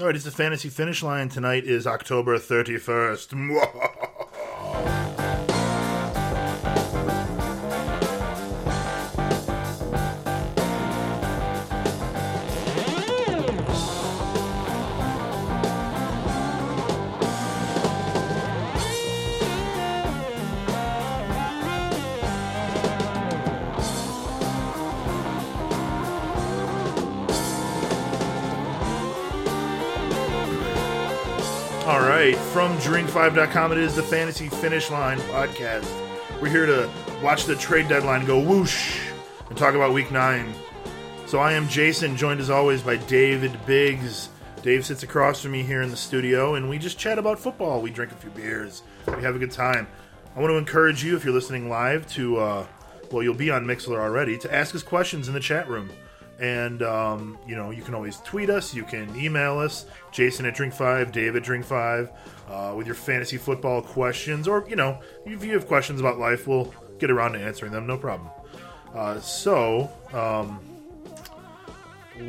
All right, it's the fantasy finish line. Tonight is October 31st. drink5.com, it is the Fantasy Finish Line podcast. We're here to watch the trade deadline go whoosh and talk about week nine. So I am Jason, joined as always by David Biggs. Dave sits across from me here in the studio, and we just chat about football. We drink a few beers, we have a good time. I want to encourage you, if you're listening live, to, uh, well, you'll be on Mixlr already, to ask us questions in the chat room. And, um, you know, you can always tweet us, you can email us, Jason at Drink5, Dave at Drink5, uh, with your fantasy football questions. Or, you know, if you have questions about life, we'll get around to answering them, no problem. Uh, so, um,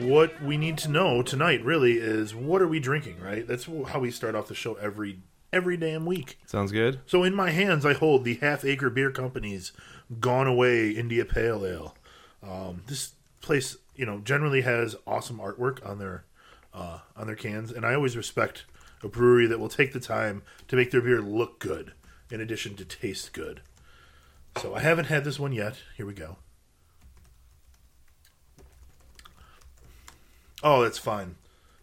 what we need to know tonight really is what are we drinking, right? That's how we start off the show every every damn week. Sounds good. So in my hands, I hold the Half Acre Beer Company's Gone Away India Pale Ale. Um, this place, you know, generally has awesome artwork on their uh, on their cans, and I always respect a brewery that will take the time to make their beer look good, in addition to taste good. So I haven't had this one yet. Here we go. Oh, that's fine.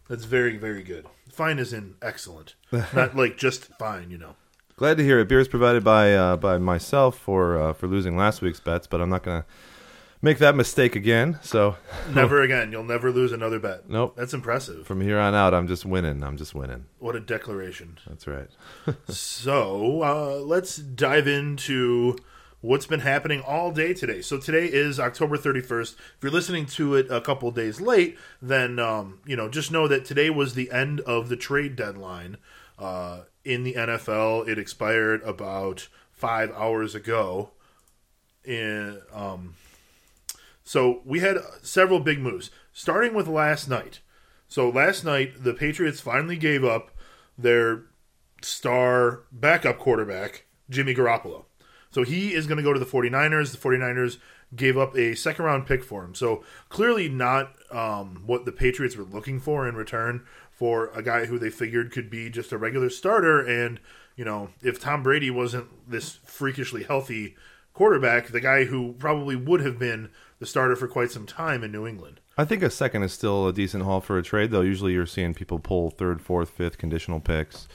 That's very, very good. Fine is in excellent, not like just fine. You know. Glad to hear it. Beer is provided by uh, by myself for uh, for losing last week's bets, but I'm not gonna make that mistake again. So Never again. You'll never lose another bet. Nope. That's impressive. from here on out, I'm just winning. I'm just winning. What a declaration. That's right. So uh, let's dive into what's been happening all day today. So today is October 31st. If you're listening to it a couple days late, then um, you know just know that today was the end of the trade deadline uh, in the NFL. It expired about five hours ago. In um, so we had several big moves, starting with last night. So last night, the Patriots finally gave up their star backup quarterback, Jimmy Garoppolo. So he is going to go to the 49ers. The 49ers gave up a second round pick for him. So clearly not um, what the Patriots were looking for in return for a guy who they figured could be just a regular starter. And, you know, if Tom Brady wasn't this freakishly healthy quarterback, the guy who probably would have been the starter for quite some time in New England. I think a second is still a decent haul for a trade, though. Usually, you're seeing people pull third, fourth, fifth conditional picks.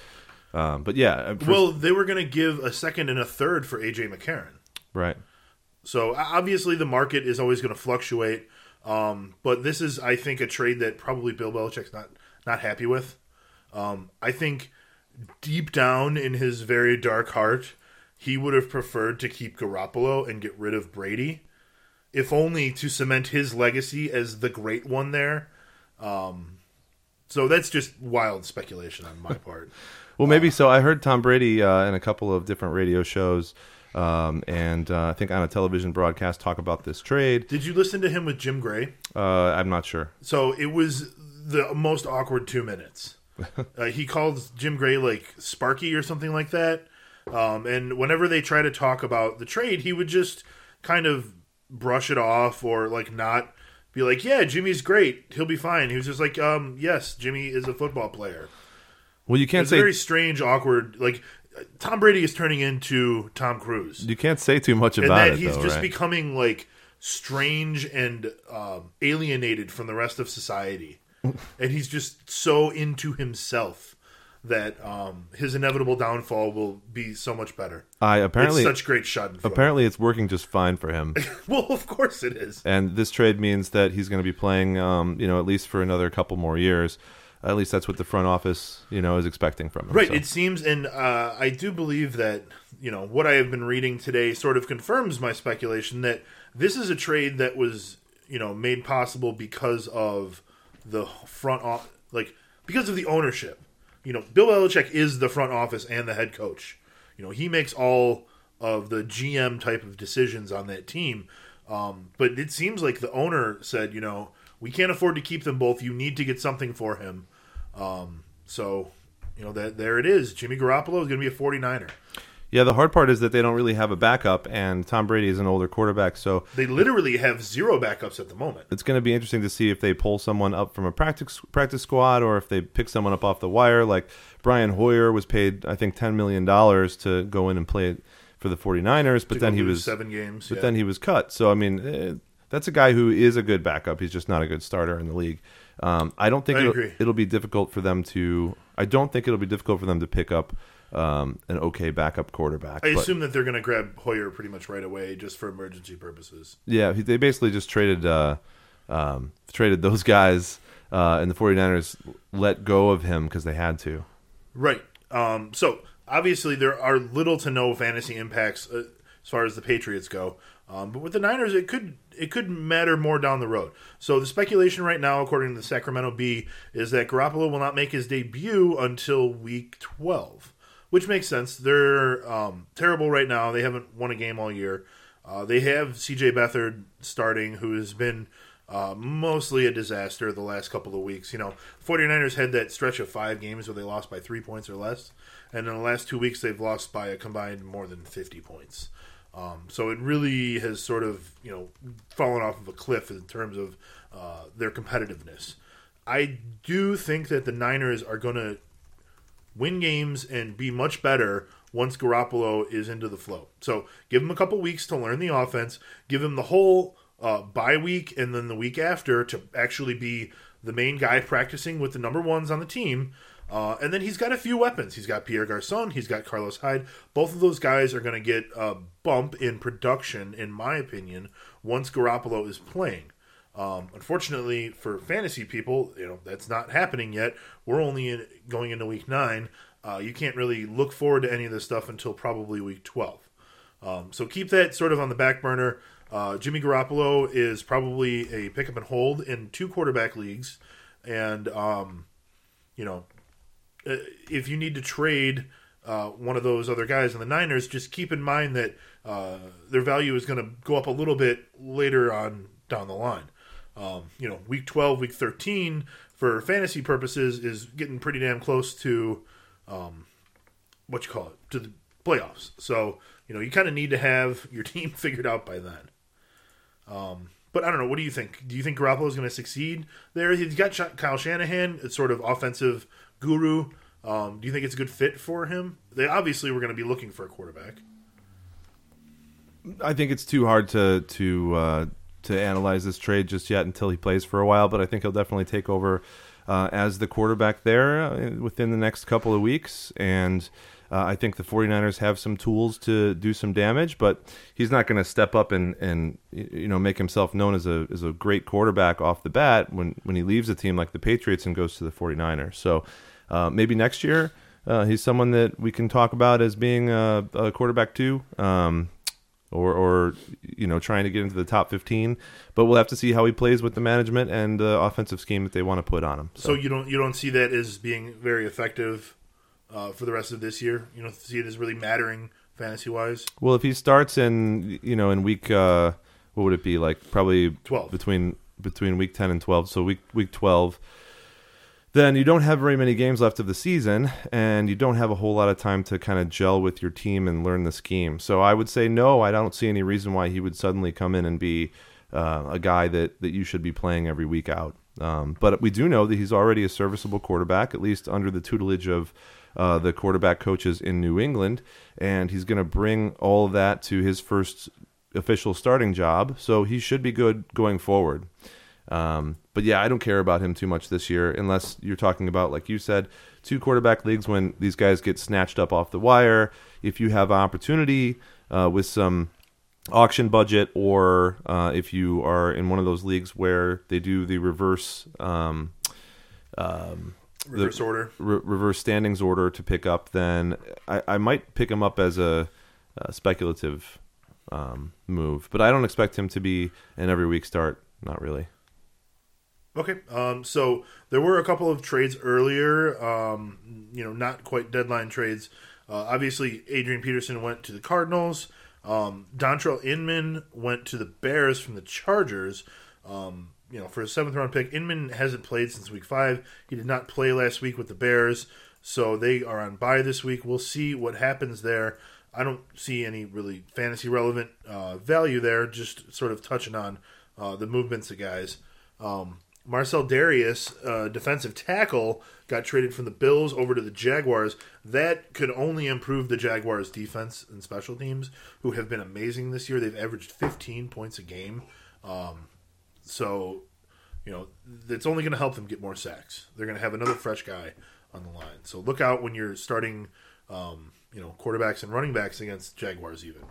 Um, but yeah, uh, for- Well, they were going to give a second and a third for AJ McCarron. right. So obviously the market is always going to fluctuate, um, but this is, I think, a trade that probably Bill Belichick's not not happy with. Um, I think deep down in his very dark heart, he would have preferred to keep Garoppolo and get rid of Brady, if only to cement his legacy as the great one there. Um, so that's just wild speculation on my part. Well, maybe so. I heard Tom Brady uh, in a couple of different radio shows, um, and uh, I think on a television broadcast talk about this trade. Did you listen to him with Jim Gray? Uh, I'm not sure. So it was the most awkward two minutes. uh, he called Jim Gray like Sparky or something like that. Um, and whenever they try to talk about the trade, he would just kind of brush it off or like not be like, "Yeah, Jimmy's great. He'll be fine." He was just like, "Um, yes, Jimmy is a football player." Well, you can't It's say very strange, awkward. Like Tom Brady is turning into Tom Cruise you can't say too much and about that it. he's though, just right? becoming like strange and um, alienated from the rest of society and he's just so into himself that um, his inevitable downfall will be so much better I apparently it's such great schadenfreude apparently it's working just fine for him. well of course it is and this trade means that he's going to be playing, um, you know, at least for another couple more years. At least that's what the front office, you know, is expecting from him. right So- it seems and uh, i do believe that you know what i have been reading today sort of confirms my speculation that this is a trade that was you know made possible because of the front off like because of the ownership you know bill belichick is the front office and the head coach you know he makes all of the gm type of decisions on that team um, but it seems like the owner said you know we can't afford to keep them both you need to get something for him Um, so, you know, that there it is. Jimmy Garoppolo is going to be a 49er. Yeah, the hard part is that they don't really have a backup, and Tom Brady is an older quarterback, so They literally have zero backups at the moment. it's going to be interesting to see if they pull someone up from a practice practice squad or if they pick someone up off the wire. Like Brian Hoyer was paid, I think, ten million dollars to go in and play for the 49ers, but then he was seven games. but yeah. then he was cut. So I mean, eh, that's a guy who is a good backup. He's just not a good starter in the league. Um, I don't think I it'll, it'll be difficult for them to. I don't think it'll be difficult for them to pick up um, an okay backup quarterback. I but- assume that they're going to grab Hoyer pretty much right away just for emergency purposes. Yeah, he- they basically just traded uh, um, traded those guys, uh, and the 49ers let go of him because they had to. Right. Um, so obviously there are little to no fantasy impacts uh, as far as the Patriots go. Um, but with the Niners, it could it could matter more down the road. So the speculation right now, according to the Sacramento Bee, is that Garoppolo will not make his debut until Week 12, which makes sense. They're um, terrible right now. They haven't won a game all year. Uh, they have C.J. Beathard starting, who has been uh, mostly a disaster the last couple of weeks. You know, 49ers had that stretch of five games where they lost by three points or less, and in the last two weeks they've lost by a combined more than 50 points. Um, so it really has sort of you know fallen off of a cliff in terms of uh, their competitiveness. I do think that the Niners are going to win games and be much better once Garoppolo is into the flow. So give him a couple weeks to learn the offense. Give him the whole uh, bye week and then the week after to actually be the main guy practicing with the number ones on the team. Uh, and then he's got a few weapons. He's got Pierre Garcon. He's got Carlos Hyde. Both of those guys are going to get a bump in production, in my opinion, once Garoppolo is playing. Um, unfortunately for fantasy people, you know that's not happening yet. We're only in, going into week nine. Uh, you can't really look forward to any of this stuff until probably week twelve. Um, so keep that sort of on the back burner. Uh, Jimmy Garoppolo is probably a pick up and hold in two quarterback leagues, and um, you know uh, if you need to trade uh, one of those other guys in the Niners, just keep in mind that uh, their value is going to go up a little bit later on down the line. Um, you know, week 12, week 13, for fantasy purposes, is getting pretty damn close to um, what you call it, to the playoffs. So, you know, you kind of need to have your team figured out by then. Um, but I don't know. What do you think? Do you think Garoppolo is going to succeed there? He's got Kyle Shanahan, it's sort of offensive guru. Um, do you think it's a good fit for him? They obviously were going to be looking for a quarterback. I think it's too hard to to uh, to analyze this trade just yet until he plays for a while. But I think he'll definitely take over uh, as the quarterback there uh, within the next couple of weeks. And uh, I think the 49ers have some tools to do some damage, but he's not going to step up and, and you know make himself known as a as a great quarterback off the bat when when he leaves a team like the Patriots and goes to the 49ers. So uh, maybe next year. Uh, he's someone that we can talk about as being a, a quarterback too. Um, or, or you know trying to get into the top 15 but we'll have to see how he plays with the management and the offensive scheme that they want to put on him So you don't you don't see that as being very effective uh, for the rest of this year. You don't see it as really mattering fantasy wise. well if he starts in you know in week uh what would it be like probably 12. between between week 10 and 12 so week week 12 then you don't have very many games left of the season and you don't have a whole lot of time to kind of gel with your team and learn the scheme. So i would say no i don't see any reason why he would suddenly come in and be uh, a guy that, that you should be playing every week out. Um, but we do know that he's already a serviceable quarterback at least under the tutelage of uh, the quarterback coaches in new england and he's going to bring all of that to his first official starting job so he should be good going forward um, but yeah, I don't care about him too much this year, unless you're talking about, like you said, two quarterback leagues when these guys get snatched up off the wire. If you have opportunity uh, with some auction budget, or uh, if you are in one of those leagues where they do the reverse. Um, um, Reverse order. re- reverse standings order to pick up, then I, I might pick him up as a, a speculative um, move. But I don't expect him to be an every week start. Not really. Okay. Um, so there were a couple of trades earlier, um, you know, not quite deadline trades. Uh, obviously, Adrian Peterson went to the Cardinals. Um, Dontrelle Inman went to the Bears from the Chargers. Um, you know, for a seventh round pick, Inman hasn't played since week five. He did not play last week with the Bears, so they are on bye this week. We'll see what happens there. I don't see any really fantasy relevant uh, value there. Just sort of touching on uh, the movements of guys. Um, Marcell Dareus, uh, defensive tackle, got traded from the Bills over to the Jaguars. That could only improve the Jaguars' defense and special teams, who have been amazing this year. They've averaged 15 points a game. Um, so, you know, it's only going to help them get more sacks. They're going to have another fresh guy on the line. So look out when you're starting, um, you know, quarterbacks and running backs against Jaguars. Even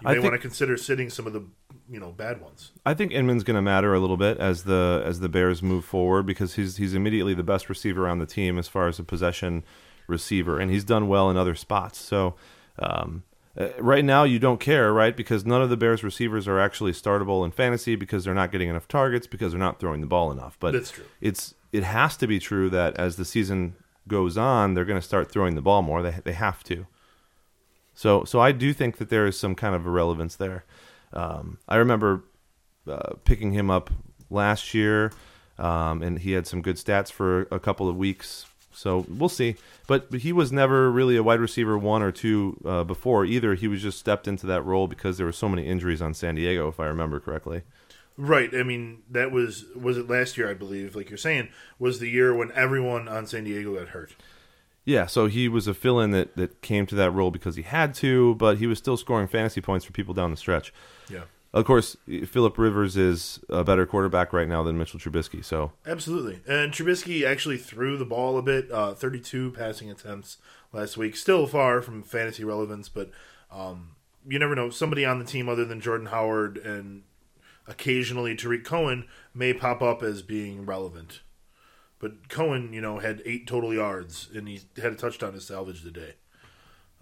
you may I think- want to consider sitting some of the, you know, bad ones. I think Inman's going to matter a little bit as the as the Bears move forward because he's he's immediately the best receiver on the team as far as a possession receiver, and he's done well in other spots. So um, uh, right now you don't care, right? Because none of the Bears receivers are actually startable in fantasy because they're not getting enough targets because they're not throwing the ball enough. But That's true. It's it has to be true that as the season goes on, they're going to start throwing the ball more. They they have to. So so I do think that there is some kind of irrelevance there. Um, I remember uh, picking him up last year, um, and he had some good stats for a couple of weeks. So we'll see. But, but he was never really a wide receiver one or two uh, before either. He was just stepped into that role because there were so many injuries on San Diego, if I remember correctly. Right. I mean, that was was it last year? I believe, like you're saying, was the year when everyone on San Diego got hurt. Yeah, so he was a fill-in that, that came to that role because he had to, but he was still scoring fantasy points for people down the stretch. Yeah. Of course, Philip Rivers is a better quarterback right now than Mitchell Trubisky. So Absolutely. And Trubisky actually threw the ball a bit, uh, 32 passing attempts last week. Still far from fantasy relevance, but um, you never know. Somebody on the team other than Jordan Howard and occasionally Tarik Cohen may pop up as being relevant. But Cohen, you know, had eight total yards and he had a touchdown to salvage the day.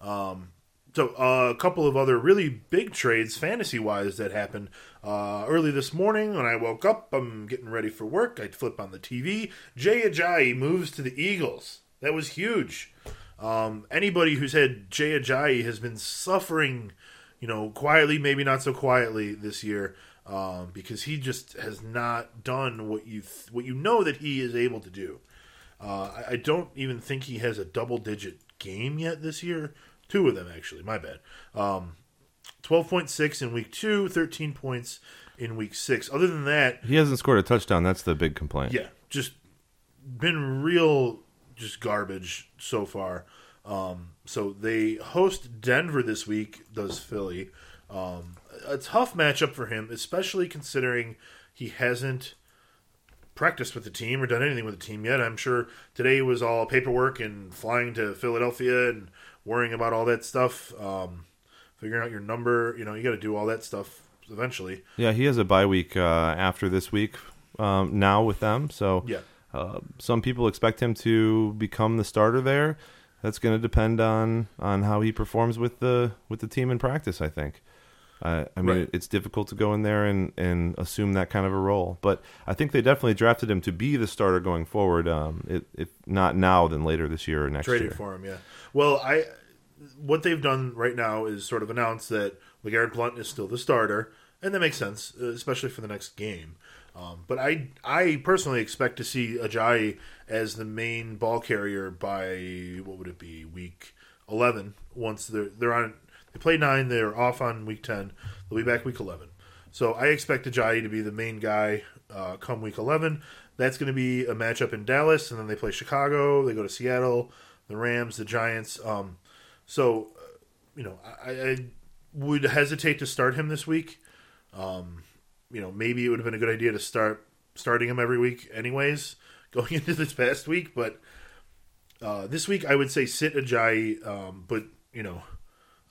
Um, so uh, a couple of other really big trades, fantasy wise, that happened uh, early this morning when I woke up. I'm getting ready for work. I flip on the TV. Jay Ajayi moves to the Eagles. That was huge. Um, anybody who's had Jay Ajayi has been suffering, you know, quietly, maybe not so quietly this year, um, because he just has not done what you th- what you know that he is able to do. Uh, I, I don't even think he has a double digit game yet this year. Two of them actually. My bad. Um, Twelve point six in week two, 13 points in week six. Other than that, he hasn't scored a touchdown. That's the big complaint. yeah, just been real, just garbage so far. Um, so they host Denver this week. Does Philly? Um, a tough matchup for him, especially considering he hasn't practiced with the team or done anything with the team yet. I'm sure today was all paperwork and flying to Philadelphia and worrying about all that stuff. Um, figuring out your number, you know, you got to do all that stuff eventually. Yeah, he has a bye week uh, after this week um, now with them. So Yeah. uh, some people expect him to become the starter there. That's going to depend on on how he performs with the with the team in practice. I think. I I mean, Right. it's difficult to go in there and, and assume that kind of a role, but I think they definitely drafted him to be the starter going forward. Um, if, if not now, then later this year or next traded year. for him. Yeah. Well, I what they've done right now is sort of announce that LeGarrette Blount is still the starter, and that makes sense, uh, especially for the next game. Um, but I I personally expect to see Ajayi as the main ball carrier by what would it be week eleven? Once they're they're on they play nine, they're off on week ten. They'll be back week eleven. So I expect Ajayi to be the main guy uh, come week 11. That's going to be a matchup in Dallas, and then they play Chicago. They go to Seattle, the Rams, the Giants. Um, so, you know, I, I would hesitate to start him this week. Um, you know, maybe it would have been a good idea to start starting him every week, anyways, going into this past week. But uh, this week, I would say sit Ajayi, um, but you know,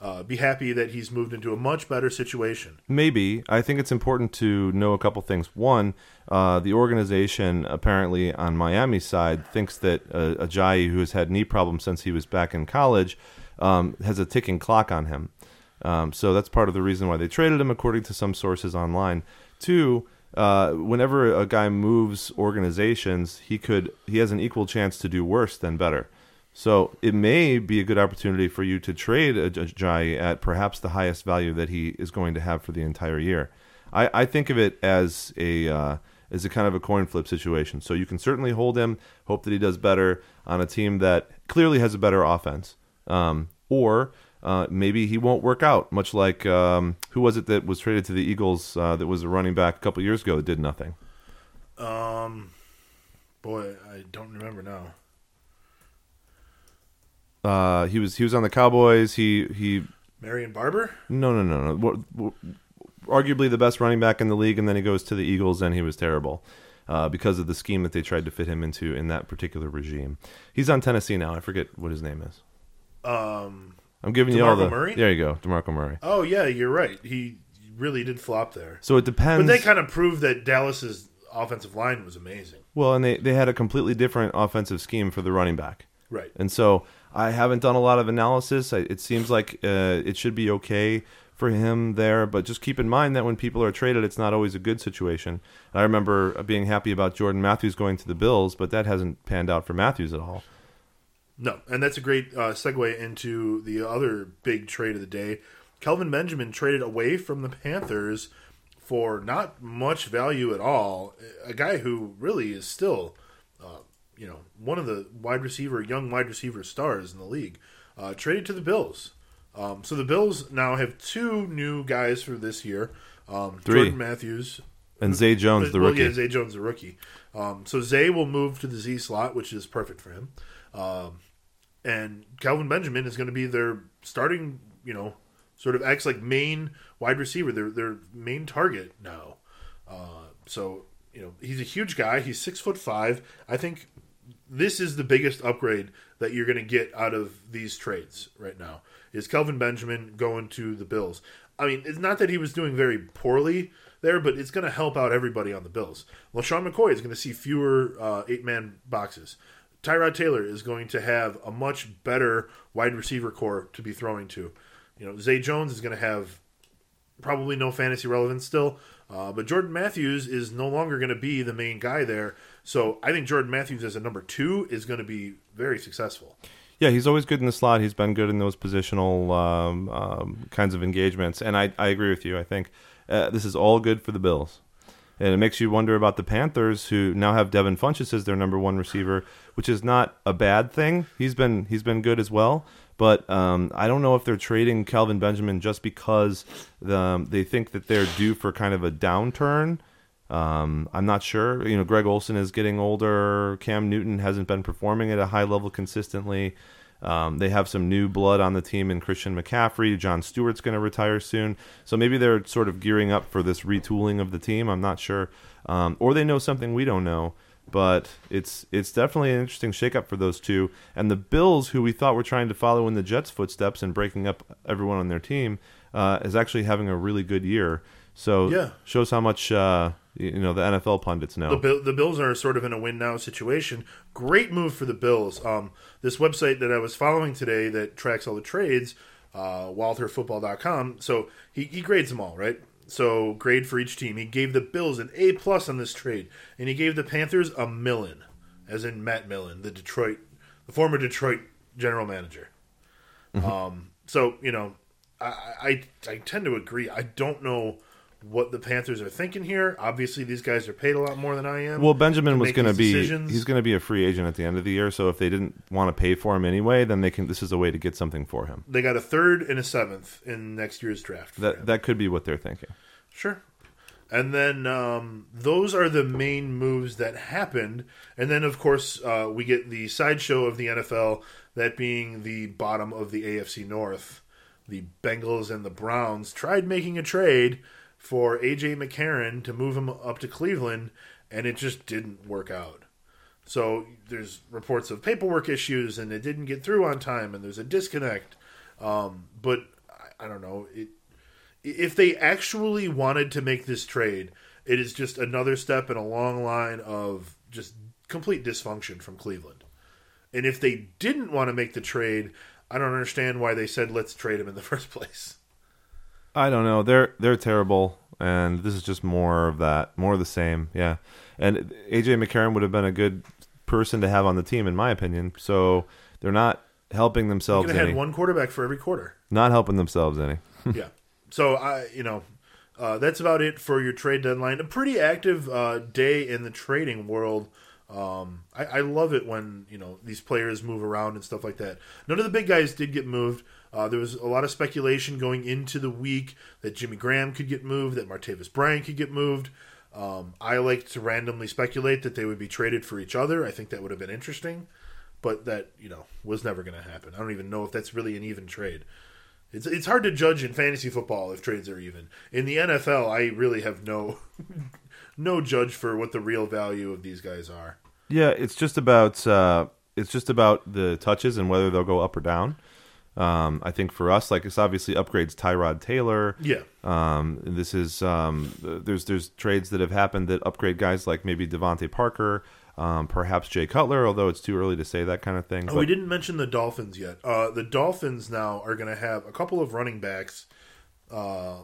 uh, be happy that he's moved into a much better situation. Maybe. I think it's important to know a couple things. One, uh, the organization apparently on Miami's side thinks that uh, Ajayi, who has had knee problems since he was back in college, um, has a ticking clock on him. Um, so that's part of the reason why they traded him, according to some sources online. Two, uh, whenever a guy moves organizations, he could he has an equal chance to do worse than better. So it may be a good opportunity for you to trade a Ajayi at perhaps the highest value that he is going to have for the entire year. I, I think of it as a uh, is a kind of a coin flip situation. So you can certainly hold him, hope that he does better on a team that clearly has a better offense, um, or uh, maybe he won't work out. Much like um, who was it that was traded to the Eagles uh, that was a running back a couple years ago that did nothing. Um, boy, I don't remember now. Uh, he was he was on the Cowboys. He he Marion Barber. no no no no. What- what- Arguably the best running back in the league, and then he goes to the Eagles, and he was terrible uh, because of the scheme that they tried to fit him into in that particular regime. He's on Tennessee now. I forget what his name is. Um. I'm giving you all the. Murray? There you go, Demarco Murray. Oh yeah, you're right. He really did flop there. So it depends. But they kind of proved that Dallas's offensive line was amazing. well, and they they had a completely different offensive scheme for the running back. Right. And so I haven't done a lot of analysis. I, it seems like uh, it should be okay for him there, but just keep in mind that when people are traded, it's not always a good situation. I remember being happy about Jordan Matthews going to the Bills, but that hasn't panned out for Matthews at all. No, and that's a great uh, segue into the other big trade of the day. Kelvin Benjamin traded away from the Panthers for not much value at all. A guy who really is still, uh, you know, one of the wide receiver, young wide receiver stars in the league. Uh, traded to the Bills. Um, so the Bills now have two new guys for this year. Um, Three. Jordan Matthews, And Zay Jones, the well, rookie. Yeah, Zay Jones, the rookie. Um, so Zay will move to the Z slot, which is perfect for him. Um, and Kelvin Benjamin is going to be their starting, you know, sort of acts like main wide receiver, their their main target now. Uh, so you know he's a huge guy. He's six foot five. I think this is the biggest upgrade that you're going to get out of these trades right now. Is Kelvin Benjamin going to the Bills? I mean, it's not that he was doing very poorly there, but it's going to help out everybody on the Bills. LeSean McCoy is going to see fewer uh, eight man boxes. Tyrod Taylor is going to have a much better wide receiver core to be throwing to. You know, Zay Jones is going to have probably no fantasy relevance still, uh, but Jordan Matthews is no longer going to be the main guy there. So I think Jordan Matthews as a number two is going to be very successful. Yeah, he's always good in the slot. He's been good in those positional um, um, kinds of engagements, and I, I agree with you. I think uh, this is all good for the Bills, and it makes you wonder about the Panthers, who now have Devin Funchess as their number one receiver, which is not a bad thing. He's been he's been good as well, but um, I don't know if they're trading Kelvin Benjamin just because the, they think that they're due for kind of a downturn. Um, I'm not sure. You know, Greg Olsen is getting older. Cam Newton hasn't been performing at a high level consistently. Um, they have some new blood on the team in Christian McCaffrey. John Stewart's going to retire soon. So maybe they're sort of gearing up for this retooling of the team. I'm not sure. Um, or they know something we don't know. But it's it's definitely an interesting shakeup for those two. And the Bills, who we thought were trying to follow in the Jets' footsteps and breaking up everyone on their team, uh, is actually having a really good year. So Yeah. shows how much uh, you know the NFL pundits know. The, Bill, the Bills are sort of in a win now situation. Great move for the Bills. Um, this website that I was following today that tracks all the trades, uh, WalterFootball.com. So he, he grades them all, right? So grade for each team. He gave the Bills an A plus on this trade, and he gave the Panthers a Millen, as in Matt Millen, the Detroit, the former Detroit general manager. Um, so you know, I, I I tend to agree. I don't know what the Panthers are thinking here. Obviously, these guys are paid a lot more than I am. Well, Benjamin was going to be decisions. he's going to be a free agent at the end of the year. So if they didn't want to pay for him anyway, then they can. This is a way to get something for him. They got a third and a seventh in next year's draft. That that could be what they're thinking. Sure. And then um, those are the main moves that happened. And then, of course, uh, we get the sideshow of the NFL, that being the bottom of the AFC North. The Bengals and the Browns tried making a trade for A.J. McCarron to move him up to Cleveland, and it just didn't work out. So there's reports of paperwork issues, and it didn't get through on time, and there's a disconnect. Um, but I, I don't know. It, if they actually wanted to make this trade, it is just another step in a long line of just complete dysfunction from Cleveland. And if they didn't want to make the trade, I don't understand why they said let's trade him in the first place. I don't know. They're they're terrible, and this is just more of that, more of the same. Yeah, and AJ McCarron would have been a good person to have on the team, in my opinion. So they're not helping themselves any. had one quarterback for every quarter. Not helping themselves any. yeah. So I, you know, uh, that's about it for your trade deadline. A pretty active uh, day in the trading world. Um, I, I, love it when you know these players move around and stuff like that. None of the big guys did get moved. Uh, there was a lot of speculation going into the week that Jimmy Graham could get moved, that Martavis Bryant could get moved. Um, I like to randomly speculate that they would be traded for each other. I think that would have been interesting, but that you know was never going to happen. I don't even know if that's really an even trade. It's it's hard to judge in fantasy football if trades are even. In the NFL, I really have no no judge for what the real value of these guys are. Yeah, it's just about uh, it's just about the touches and whether they'll go up or down. Um, I think for us, like it's obviously upgrades Tyrod Taylor. Yeah. Um, this is um, there's there's trades that have happened that upgrade guys like maybe DeVante Parker, um, perhaps Jay Cutler, although it's too early to say that kind of thing. Oh, but... we didn't mention the Dolphins yet. Uh, the Dolphins now are going to have a couple of running backs uh,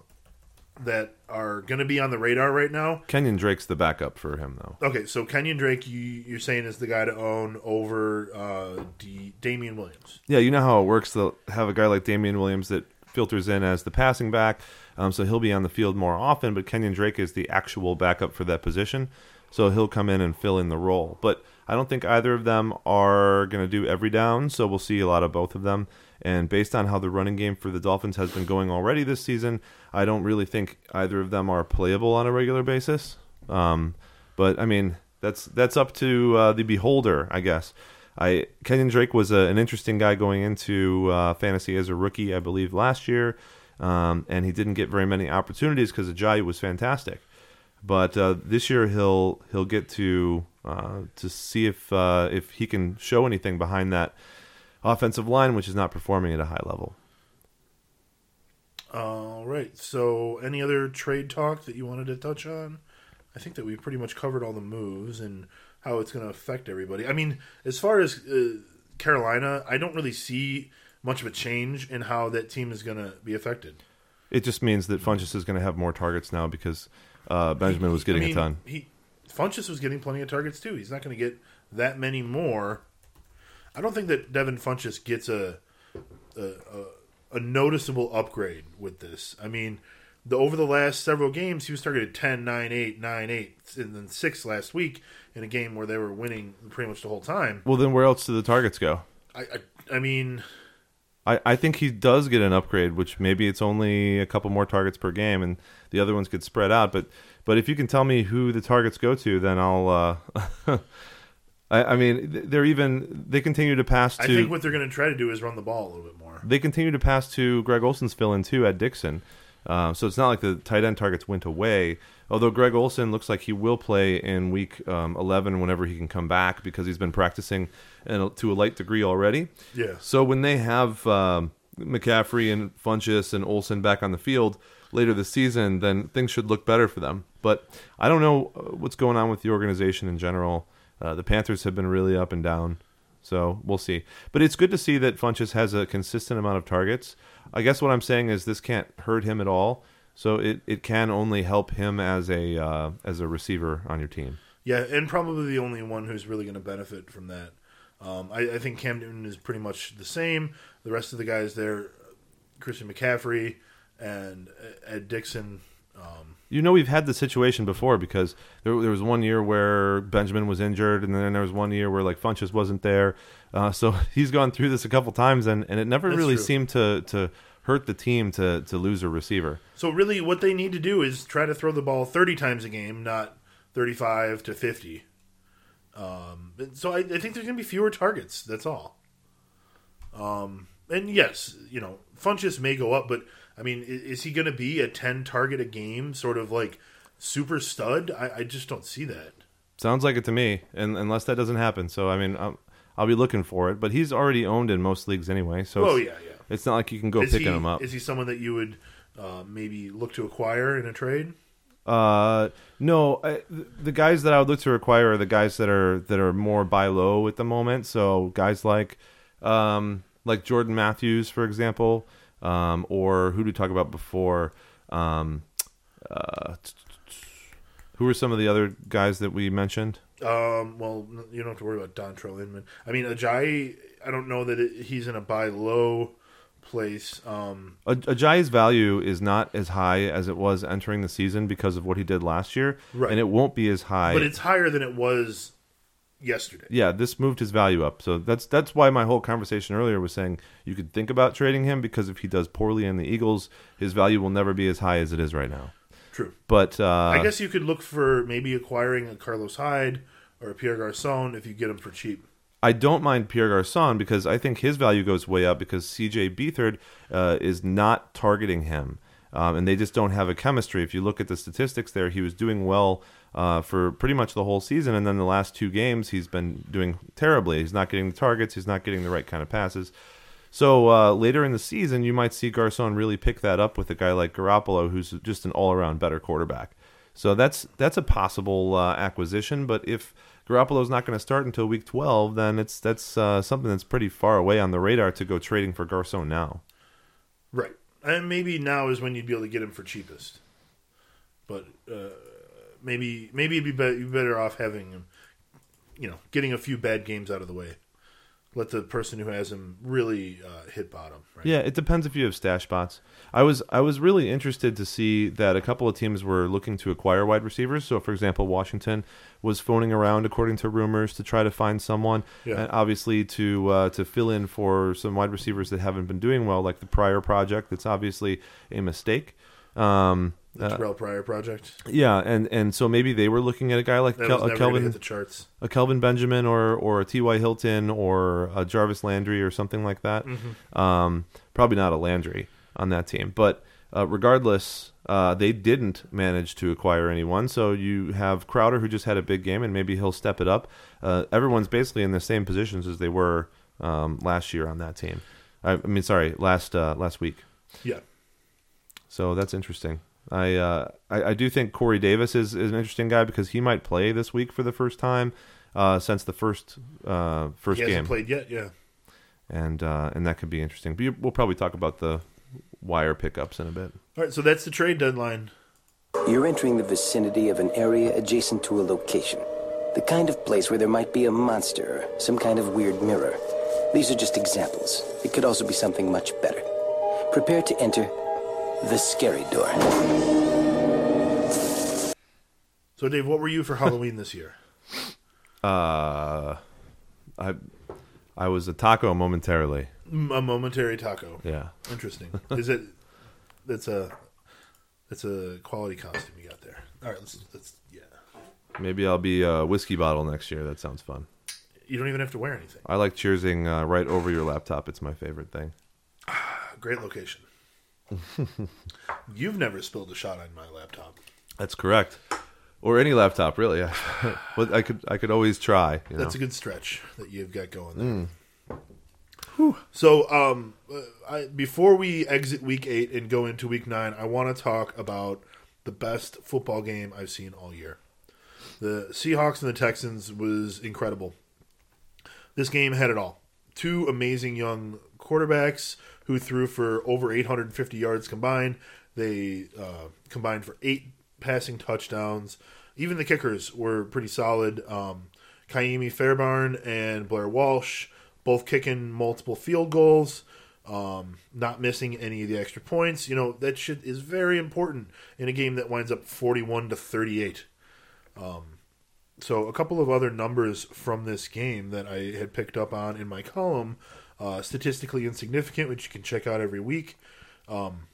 that are going to be on the radar right now. Kenyon Drake's the backup for him, though. Okay, so Kenyon Drake, you, are saying is the guy to own over uh, D- Damien Williams. Yeah, you know how it works. They'll have a guy like Damien Williams that filters in as the passing back, um, so he'll be on the field more often. But Kenyon Drake is the actual backup for that position so he'll come in and fill in the role. But I don't think either of them are going to do every down, so we'll see a lot of both of them. And based on how the running game for the Dolphins has been going already this season, I don't really think either of them are playable on a regular basis. Um, but I mean, that's that's up to uh, the beholder, I guess. I Kenyon Drake was a, an interesting guy going into uh, fantasy as a rookie, I believe, last year, um, and he didn't get very many opportunities because Ajayi was fantastic. But uh, this year he'll he'll get to uh, to see if uh, if he can show anything behind that offensive line, which is not performing at a high level. All right. So, any other trade talk that you wanted to touch on? I think that we've pretty much covered all the moves and how it's going to affect everybody. I mean, as far as uh, Carolina, I don't really see much of a change in how that team is going to be affected. It just means that Funchess is going to have more targets now because uh, Benjamin was getting I mean, a ton. He Funchess was getting plenty of targets too. He's not going to get that many more. I don't think that Devin Funchess gets a a, a a, noticeable upgrade with this. I mean, the over the last several games, he was targeted 10, 9, 8, 9, 8, and then 6 last week in a game where they were winning pretty much the whole time. Well, then where else do the targets go? I, I, I mean, I, I think he does get an upgrade, which maybe it's only a couple more targets per game, and the other ones get spread out. But but if you can tell me who the targets go to, then I'll. Uh, I, I, mean, they're even they continue to pass to. I think what they're going to try to do is run the ball a little bit more. They continue to pass to Greg Olsen's fill in too Ed Dickson, uh, so it's not like the tight end targets went away. Although Greg Olsen looks like he will play in Week um, 11 whenever he can come back because he's been practicing to a light degree already. Yeah. So when they have um, McCaffrey and Funchess and Olsen back on the field later this season, then things should look better for them. But I don't know uh, what's going on with the organization in general. Uh, the Panthers have been really up and down. So we'll see. But it's good to see that Funchess has a consistent amount of targets. I guess what I'm saying is this can't hurt him at all. So it, it can only help him as a uh, as a receiver on your team. Yeah, and probably the only one who's really going to benefit from that. Um, I, I, think Cam Newton is pretty much the same. The rest of the guys there, Christian McCaffrey and Ed Dickson, Um, you know, we've had the situation before because there, there, was one year where Benjamin was injured, and then there was one year where like Funchess wasn't there. Uh, so he's gone through this a couple times, and, and it never really true. seemed to to hurt the team to to lose a receiver. So really, what they need to do is try to throw the ball thirty times a game, not thirty-five to fifty. Um, so I, I think there's going to be fewer targets. That's all. Um, and yes, you know, Funchess may go up, but I mean, is, is he going to be a ten target a game sort of like super stud? I, I, just don't see that. Sounds like it to me, and unless that doesn't happen. So I mean, I'll, I'll be looking for it. But he's already owned in most leagues anyway. So oh yeah, yeah. It's not like you can go is picking he, him up. Is he someone that you would uh, maybe look to acquire in a trade? Uh, no, I, the guys that I would look to acquire are the guys that are that are more buy low at the moment. So guys like, um, like Jordan Matthews, for example, um, or who did we talk about before? Um, uh, who are some of the other guys that we mentioned? Um, well, you don't have to worry about Dontrelle Inman. I mean, Ajayi, I don't know that it, he's in a buy low place. Um, Ajayi's value is not as high as it was entering the season because of what he did last year, Right. and it won't be as high. but it's higher than it was yesterday. yeah, this moved his value up. So that's that's why my whole conversation earlier was saying you could think about trading him because if he does poorly in the Eagles, his value will never be as high as it is right now. True. But uh, I guess you could look for maybe acquiring a Carlos Hyde or a Pierre Garcon if you get him for cheap. I don't mind Pierre Garcon because I think his value goes way up because CJ Beathard uh, is not targeting him. Um, and they just don't have a chemistry. If you look at the statistics there, he was doing well uh, for pretty much the whole season. And then the last two games, he's been doing terribly. He's not getting the targets, he's not getting the right kind of passes. So uh, later in the season, you might see Garcon really pick that up with a guy like Garoppolo, who's just an all-around better quarterback. So that's that's a possible uh, acquisition. But if Garoppolo's not going to start until week 12, then it's that's uh, something that's pretty far away on the radar to go trading for Garcon now. Right. And maybe now is when you'd be able to get him for cheapest. But uh, maybe maybe it'd be better, you'd be better off having him, you know, getting a few bad games out of the way. Let the person who has him really uh, hit bottom. Right? Yeah, it depends if you have stash spots. I was I was really interested to see that a couple of teams were looking to acquire wide receivers. So, for example, Washington was phoning around, according to rumors, to try to find someone, Yeah. and obviously to uh, to fill in for some wide receivers that haven't been doing well, like the Pryor project. That's obviously a mistake. Um, The uh, Terrelle Pryor project. yeah, and and so maybe they were looking at a guy like That Kel- a Kelvin hit the charts. a Kelvin Benjamin or or a T.Y. Hilton or a Jarvis Landry or something like that. Um, probably not a Landry on that team, but uh, regardless, uh, they didn't manage to acquire anyone. So you have Crowder who just had a big game and maybe he'll step it up. Uh, everyone's basically in the same positions as they were um, last year on that team. I, I mean, sorry, last uh, last week. Yeah. So that's interesting. I, uh, I I do think Corey Davis is, is an interesting guy because he might play this week for the first time uh, since the first uh, first He hasn't game, played yet. Yeah. and uh, and that could be interesting. But we'll probably talk about the wire pickups in a bit. All right. So that's the trade deadline. You're entering the vicinity of an area adjacent to a location. The kind of place where there might be a monster or some kind of weird mirror. These are just examples. It could also be something much better. Prepare to enter the scary door. So Dave, what were you for Halloween this year? Uh, I I was a taco momentarily. Mm, A momentary taco. Yeah. Interesting. Is it? That's a. That's a quality costume you got there. All right. Let's. Let's. Yeah. Maybe I'll be a whiskey bottle next year. That sounds fun. You don't even have to wear anything. I like cheersing uh, right over your laptop. It's my favorite thing. Great location. You've never spilled a shot on my laptop. That's correct. Or any laptop, really. but I could I could always try. You know? That's a good stretch that you've got going there. Whew. So, um, I, before we exit week eight and go into week nine, I want to talk about the best football game I've seen all year. The Seahawks and the Texans was incredible. This game had it all. Two amazing young quarterbacks who threw for over 850 yards combined. They uh, combined for eight passing touchdowns. Even the kickers were pretty solid. Um, Ka'imi and Blair Walsh both kicking multiple field goals, um, not missing any of the extra points. You know that shit is very important in a game that winds up 41 to 38. So a couple of other numbers from this game that I had picked up on in my column, uh, statistically insignificant, which you can check out every week. Um,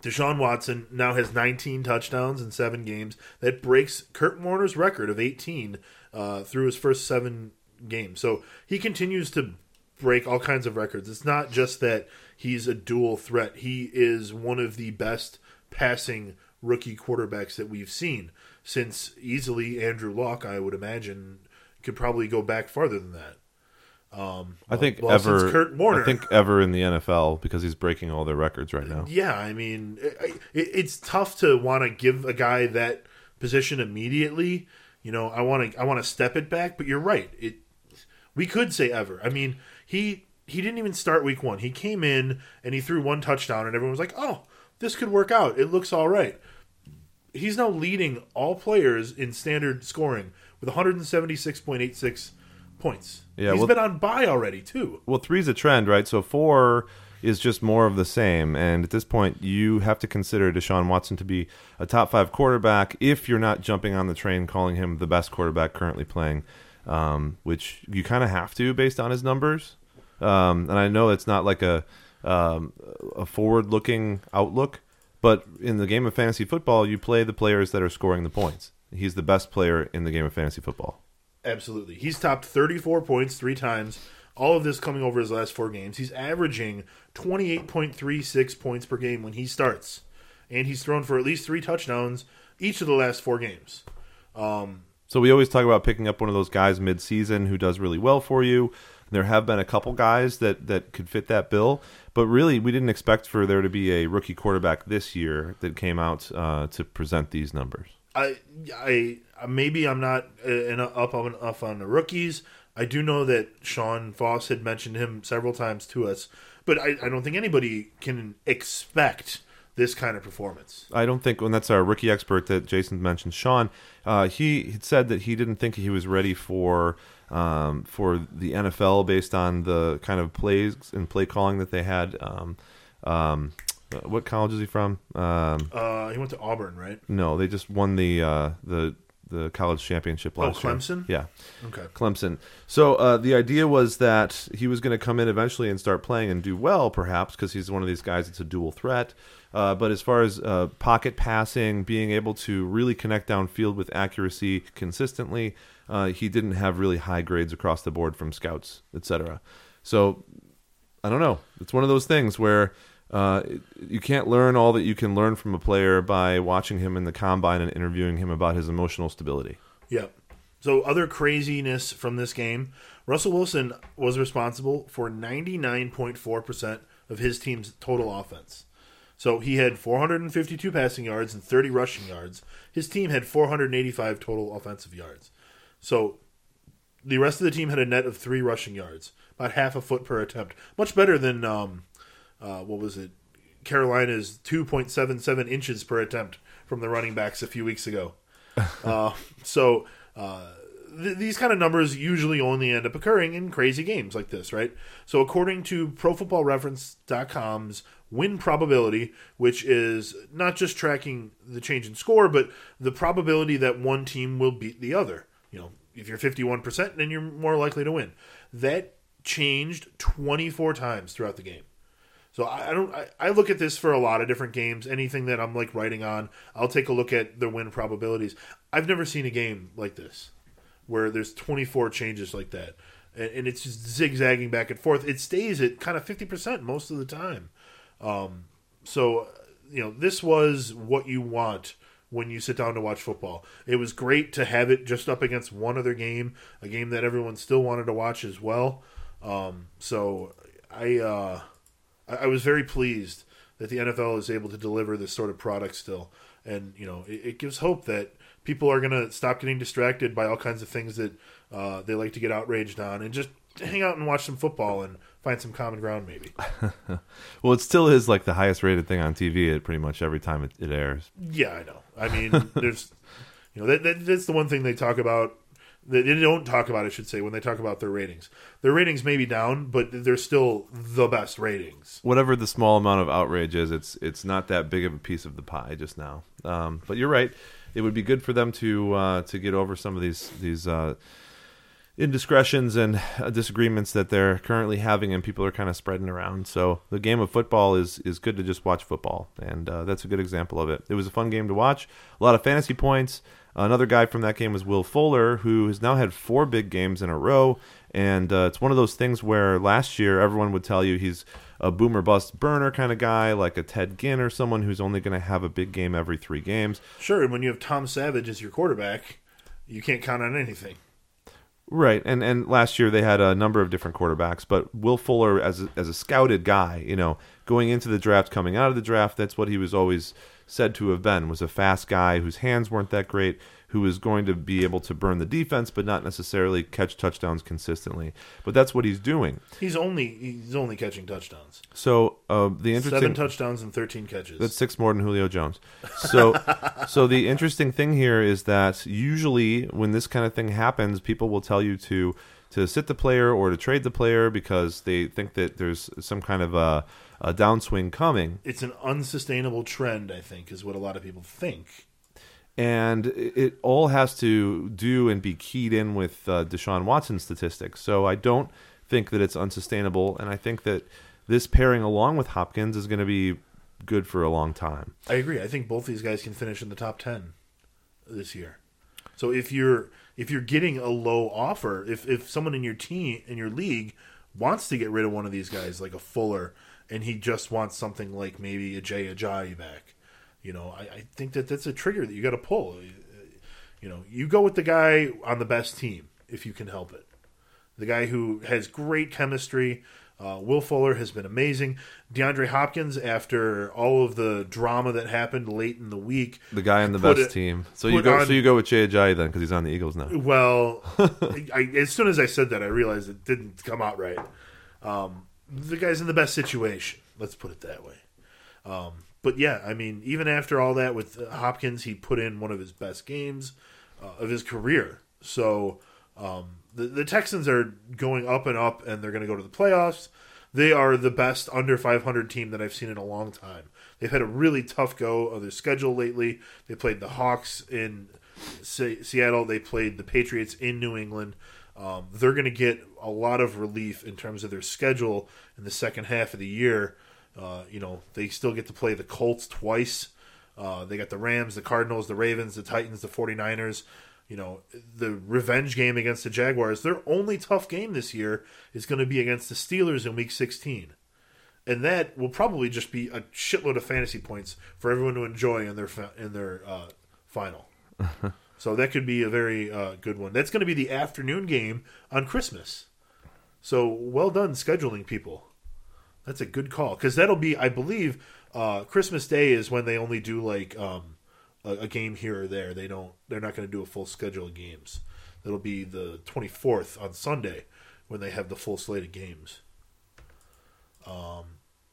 Deshaun Watson now has 19 touchdowns in seven games. That breaks Kurt Warner's record of 18 uh, through his first seven games. So he continues to break all kinds of records. It's not just that he's a dual threat. He is one of the best passing rookie quarterbacks that we've seen since easily Andrew Luck, I would imagine, could probably go back farther than that. Um, I think well, ever. Kurt Warner. I think ever in the NFL because he's breaking all their records right now. Yeah, I mean, it, it, it's tough to want to give a guy that position immediately. You know, I want to I want to step it back, but you're right. It we could say ever. I mean, he he didn't even start week 1. He came in and he threw one touchdown and everyone was like, "Oh, this could work out. It looks all right." He's now leading all players in standard scoring with 176.86 points. Yeah, he's well- been on buy already too. Well, three's a trend, right? So four is just more of the same. And at this point, you have to consider Deshaun Watson to be a top five quarterback if you're not jumping on the train calling him the best quarterback currently playing, um, which you kind of have to based on his numbers. Um, and I know it's not like a um, a forward looking outlook, but in the game of fantasy football, you play the players that are scoring the points. He's the best player in the game of fantasy football. Absolutely. He's topped 34 points three times. All of this coming over his last four games. He's averaging 28.36 points per game when he starts. And he's thrown for at least three touchdowns each of the last four games. Um, so we always talk about picking up one of those guys mid-season who does really well for you. There have been a couple guys that that could fit that bill, but really we didn't expect for there to be a rookie quarterback this year that came out uh, to present these numbers. I, I maybe I'm not uh, up on up on the rookies. I do know that Sean Foss had mentioned him several times to us, but I, I don't think anybody can expect this kind of performance. I don't think, and that's our rookie expert that Jason mentioned, Sean. Uh, he had said that he didn't think he was ready for um, for the NFL based on the kind of plays and play calling that they had. Um, um, what college is he from? Um, uh, he went to Auburn, right? No, they just won the uh, the the college championship Oh, last year. Clemson? Yeah, Okay. Clemson. So uh, the idea was that he was going to come in eventually and start playing and do well, perhaps, because he's one of these guys that's a dual threat. Uh, but as far as uh, pocket passing, being able to really connect downfield with accuracy consistently, uh, he didn't have really high grades across the board from scouts, etc. So I don't know. It's one of those things where uh, you can't learn all that you can learn from a player by watching him in the combine and interviewing him about his emotional stability. Yep. So other craziness from this game, Russell Wilson was responsible for 99.4% of his team's total offense. So he had 452 passing yards and 30 rushing yards. His team had 485 total offensive yards. So the rest of the team had a net of three rushing yards, about half a foot per attempt. Much better than um, uh, what was it? Carolina's 2.77 inches per attempt from the running backs a few weeks ago. uh, so uh, th- these kind of numbers usually only end up occurring in crazy games like this, right? So according to ProFootballReference.com's win probability, which is not just tracking the change in score, but the probability that one team will beat the other. You know, if you're 51%, then you're more likely to win. That changed 24 times throughout the game. So I, don't. I, I look at this for a lot of different games. Anything that I'm like writing on, I'll take a look at the win probabilities. I've never seen a game like this where there's 24 changes like that, and, and it's just zigzagging back and forth. It stays at kind of 50 percent most of the time. Um, so you know, this was what you want when you sit down to watch football. It was great to have it just up against one other game, a game that everyone still wanted to watch as well. Um, so I. Uh, I, I was very pleased that the NFL is able to deliver this sort of product still, and you know it, it gives hope that people are going to stop getting distracted by all kinds of things that uh, they like to get outraged on, and just hang out and watch some football and find some common ground, maybe. Well, it still is like the highest rated thing on TV at pretty much every time it, it airs. yeah, I know. I mean, there's you know that, that that's the one thing they talk about. They don't talk about, I should say, when they talk about their ratings. Their ratings may be down, but they're still the best ratings. Whatever the small amount of outrage is, it's it's not that big of a piece of the pie just now. Um, but you're right; it would be good for them to uh, to get over some of these these uh, indiscretions and uh, disagreements that they're currently having, and people are kind of spreading around. So the game of football is is good to just watch football, and uh, that's a good example of it. It was a fun game to watch. A lot of fantasy points. Another guy from that game was Will Fuller, who has now had four big games in a row. And uh, it's one of those things where last year everyone would tell you he's a boomer bust burner kind of guy, like a Ted Ginn or someone who's only going to have a big game every three games. Sure, and when you have Tom Savage as your quarterback, you can't count on anything. Right, and and last year they had a number of different quarterbacks, but Will Fuller as a, as a scouted guy, you know, going into the draft, coming out of the draft, that's what he was always said to have been was a fast guy whose hands weren't that great, who was going to be able to burn the defense, but not necessarily catch touchdowns consistently. But that's what he's doing. He's only he's only catching touchdowns. So uh, the interesting Seven touchdowns and thirteen catches. That's six more than Julio Jones. So, so the interesting thing here is that usually when this kind of thing happens, people will tell you to to sit the player or to trade the player because they think that there's some kind of a, a downswing coming. It's an unsustainable trend, I think, is what a lot of people think. And it all has to do and be keyed in with uh, Deshaun Watson statistics. So I don't think that it's unsustainable, and I think that this pairing along with Hopkins is going to be good for a long time. I agree. I think both these guys can finish in the top ten this year. So if you're if you're getting a low offer, if if someone in your team in your league wants to get rid of one of these guys like a Fuller, and he just wants something like maybe a Jay Ajayi back, you know, I, I think that that's a trigger that you got to pull. You know, you go with the guy on the best team if you can help it. The guy who has great chemistry, uh, Will Fuller has been amazing. DeAndre Hopkins, after all of the drama that happened late in the week, The guy on the best it- team. So you go. on- so you go with Jay Ajayi then because he's on the Eagles now. Well, I, as soon as I said that, I realized it didn't come out right. Um, the guy's in the best situation. Let's put it that way. Um, but yeah, I mean, even after all that with uh, Hopkins, he put in one of his best games uh, of his career. So um, the the Texans are going up and up, and they're going to go to the playoffs. They are the best under 500 team that I've seen in a long time. They've had a really tough go of their schedule lately. They played the Hawks in Se- Seattle. They played the Patriots in New England. Um, they're going to get a lot of relief in terms of their schedule in the second half of the year. Uh, you know, they still get to play the Colts twice. Uh, they got the Rams, the Cardinals, the Ravens, the Titans, the 49ers. You know, the revenge game against the Jaguars. Their only tough game this year is going to be against the Steelers in week 16. And that will probably just be a shitload of fantasy points for everyone to enjoy in their fa- in their uh, final. so that could be a very uh, good one. That's going to be the afternoon game on Christmas. So well done scheduling people. That's a good call because that'll be, I believe, uh, Christmas Day is when they only do like um, a, a game here or there. They don't. They're not going to do a full schedule of games. That'll be the 24th on Sunday when they have the full slate of games. Um,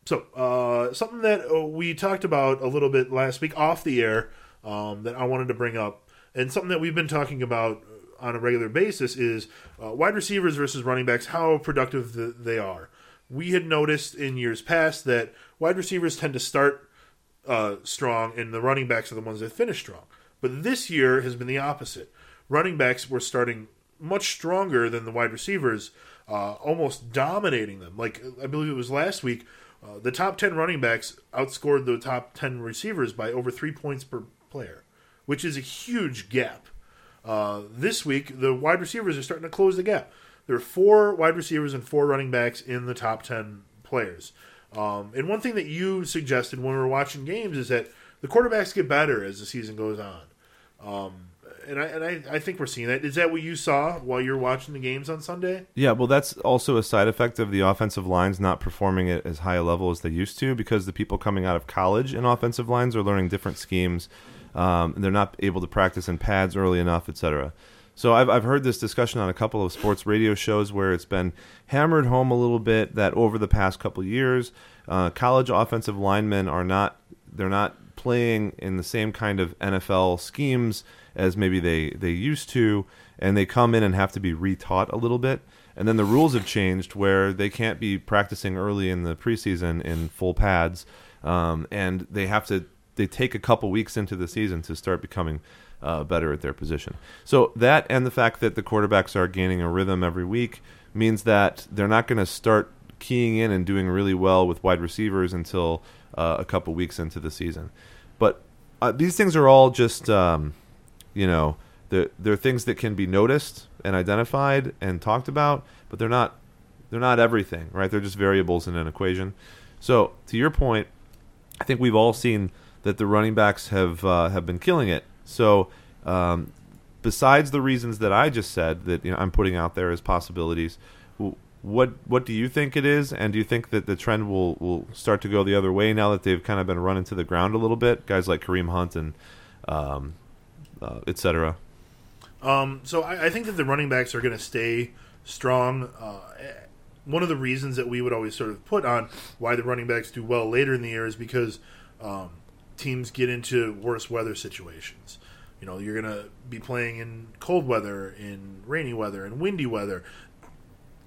so uh, something that uh, we talked about a little bit last week off the air um, that I wanted to bring up, and something that we've been talking about on a regular basis is uh, wide receivers versus running backs, how productive th- they are. We had noticed in years past that wide receivers tend to start uh, strong, and the running backs are the ones that finish strong. But this year has been the opposite. Running backs were starting much stronger than the wide receivers, uh, almost dominating them. Like I believe it was last week, uh, the top ten running backs outscored the top ten receivers by over three points per player, which is a huge gap. Uh, this week, the wide receivers are starting to close the gap. There are four wide receivers and four running backs in the top 10 players. Um, and one thing that you suggested when we were watching games is that the quarterbacks get better as the season goes on. Um, and I, and I, I think we're seeing that. Is that what you saw while you're watching the games on Sunday? Yeah, well, that's also a side effect of the offensive lines not performing at as high a level as they used to because the people coming out of college in offensive lines are learning different schemes. Um, they're not able to practice in pads early enough, etc. So I've, I've heard this discussion on a couple of sports radio shows where it's been hammered home a little bit that over the past couple years, uh, college offensive linemen are not they're not playing in the same kind of NFL schemes as maybe they, they used to, and they come in and have to be retaught a little bit. And then the rules have changed where they can't be practicing early in the preseason in full pads, um, and they have to they take a couple weeks into the season to start becoming uh, better at their position. So that and the fact that the quarterbacks are gaining a rhythm every week means that they're not going to start keying in and doing really well with wide receivers until uh, a couple weeks into the season. But uh, these things are all just um, you know they're, they're things that can be noticed and identified and talked about, but they're not they're not everything, right? They're just variables in an equation. So to your point, I think we've all seen that the running backs have uh, have been killing it. So, um, besides the reasons that I just said that you know, I'm putting out there as possibilities, what what do you think it is? And do you think that the trend will will start to go the other way now that they've kind of been run into the ground a little bit? Guys like Kareem Hunt and um, uh, etc. Um, so I, I think that the running backs are going to stay strong. Uh, one of the reasons that we would always sort of put on why the running backs do well later in the year is because um, teams get into worse weather situations. You know, you're going to be playing in cold weather, in rainy weather, in windy weather.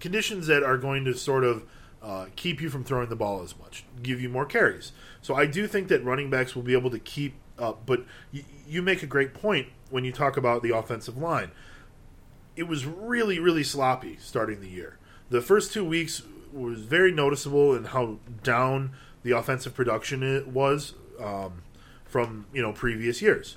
conditions that are going to sort of uh, keep you from throwing the ball as much, give you more carries. So I do think that running backs will be able to keep up. But y- you make a great point when you talk about the offensive line. It was really, really sloppy starting the year. The first two weeks was very noticeable in how down the offensive production it was um, from you know previous years.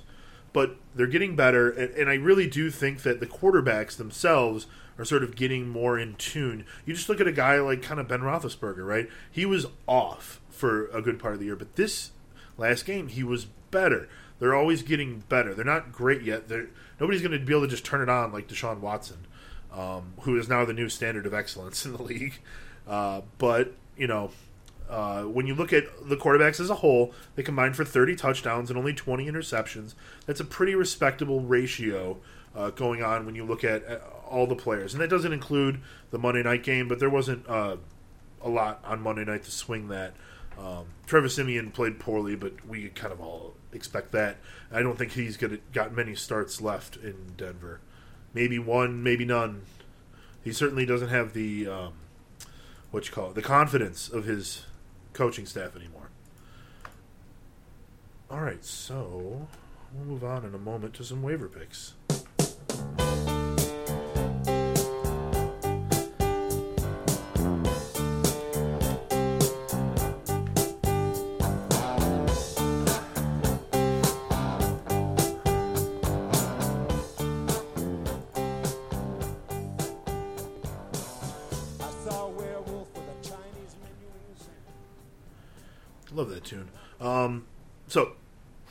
But they're getting better, and, and I really do think that the quarterbacks themselves are sort of getting more in tune. You just look at a guy like kind of Ben Roethlisberger, right? He was off for a good part of the year, but this last game he was better. They're always getting better. They're not great yet. They're, nobody's going to be able to just turn it on like Deshaun Watson, um, who is now the new standard of excellence in the league. Uh, but you know, uh, when you look at the quarterbacks as a whole, they combined for 30 touchdowns and only 20 interceptions. That's a pretty respectable ratio uh, going on when you look at uh, all the players. And that doesn't include the Monday night game, but there wasn't uh, a lot on Monday night to swing that. Um, Trevor Siemian played poorly, but we kind of all expect that. I don't think he's gonna, got many starts left in Denver. Maybe one, maybe none. He certainly doesn't have the um, what you call it, the confidence of his coaching staff anymore. All right, so we'll move on in a moment to some waiver picks.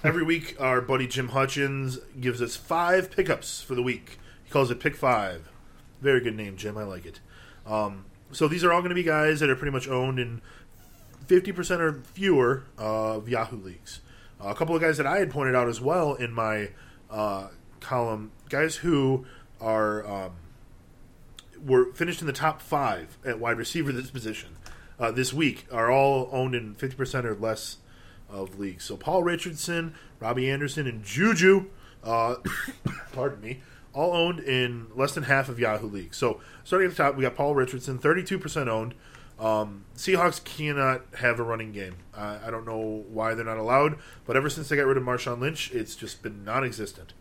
Every week, our buddy Jim Hutchins gives us five pickups for the week. He calls it Pick Five. Very good name, Jim. I like it. Um, so these are all going to be guys that are pretty much owned in 50% or fewer of Yahoo leagues. Uh, a couple of guys that I had pointed out as well in my uh, column, guys who are um, were finished in the top five at wide receiver this position uh, this week are all owned in 50% or less of leagues. So Paul Richardson, Robbie Anderson, and Juju, uh, pardon me, all owned in less than half of Yahoo leagues. So starting at the top, we got Paul Richardson, 32% owned. Um, Seahawks cannot have a running game. I don't know why they're not allowed, but ever since they got rid of Marshawn Lynch, it's just been non-existent.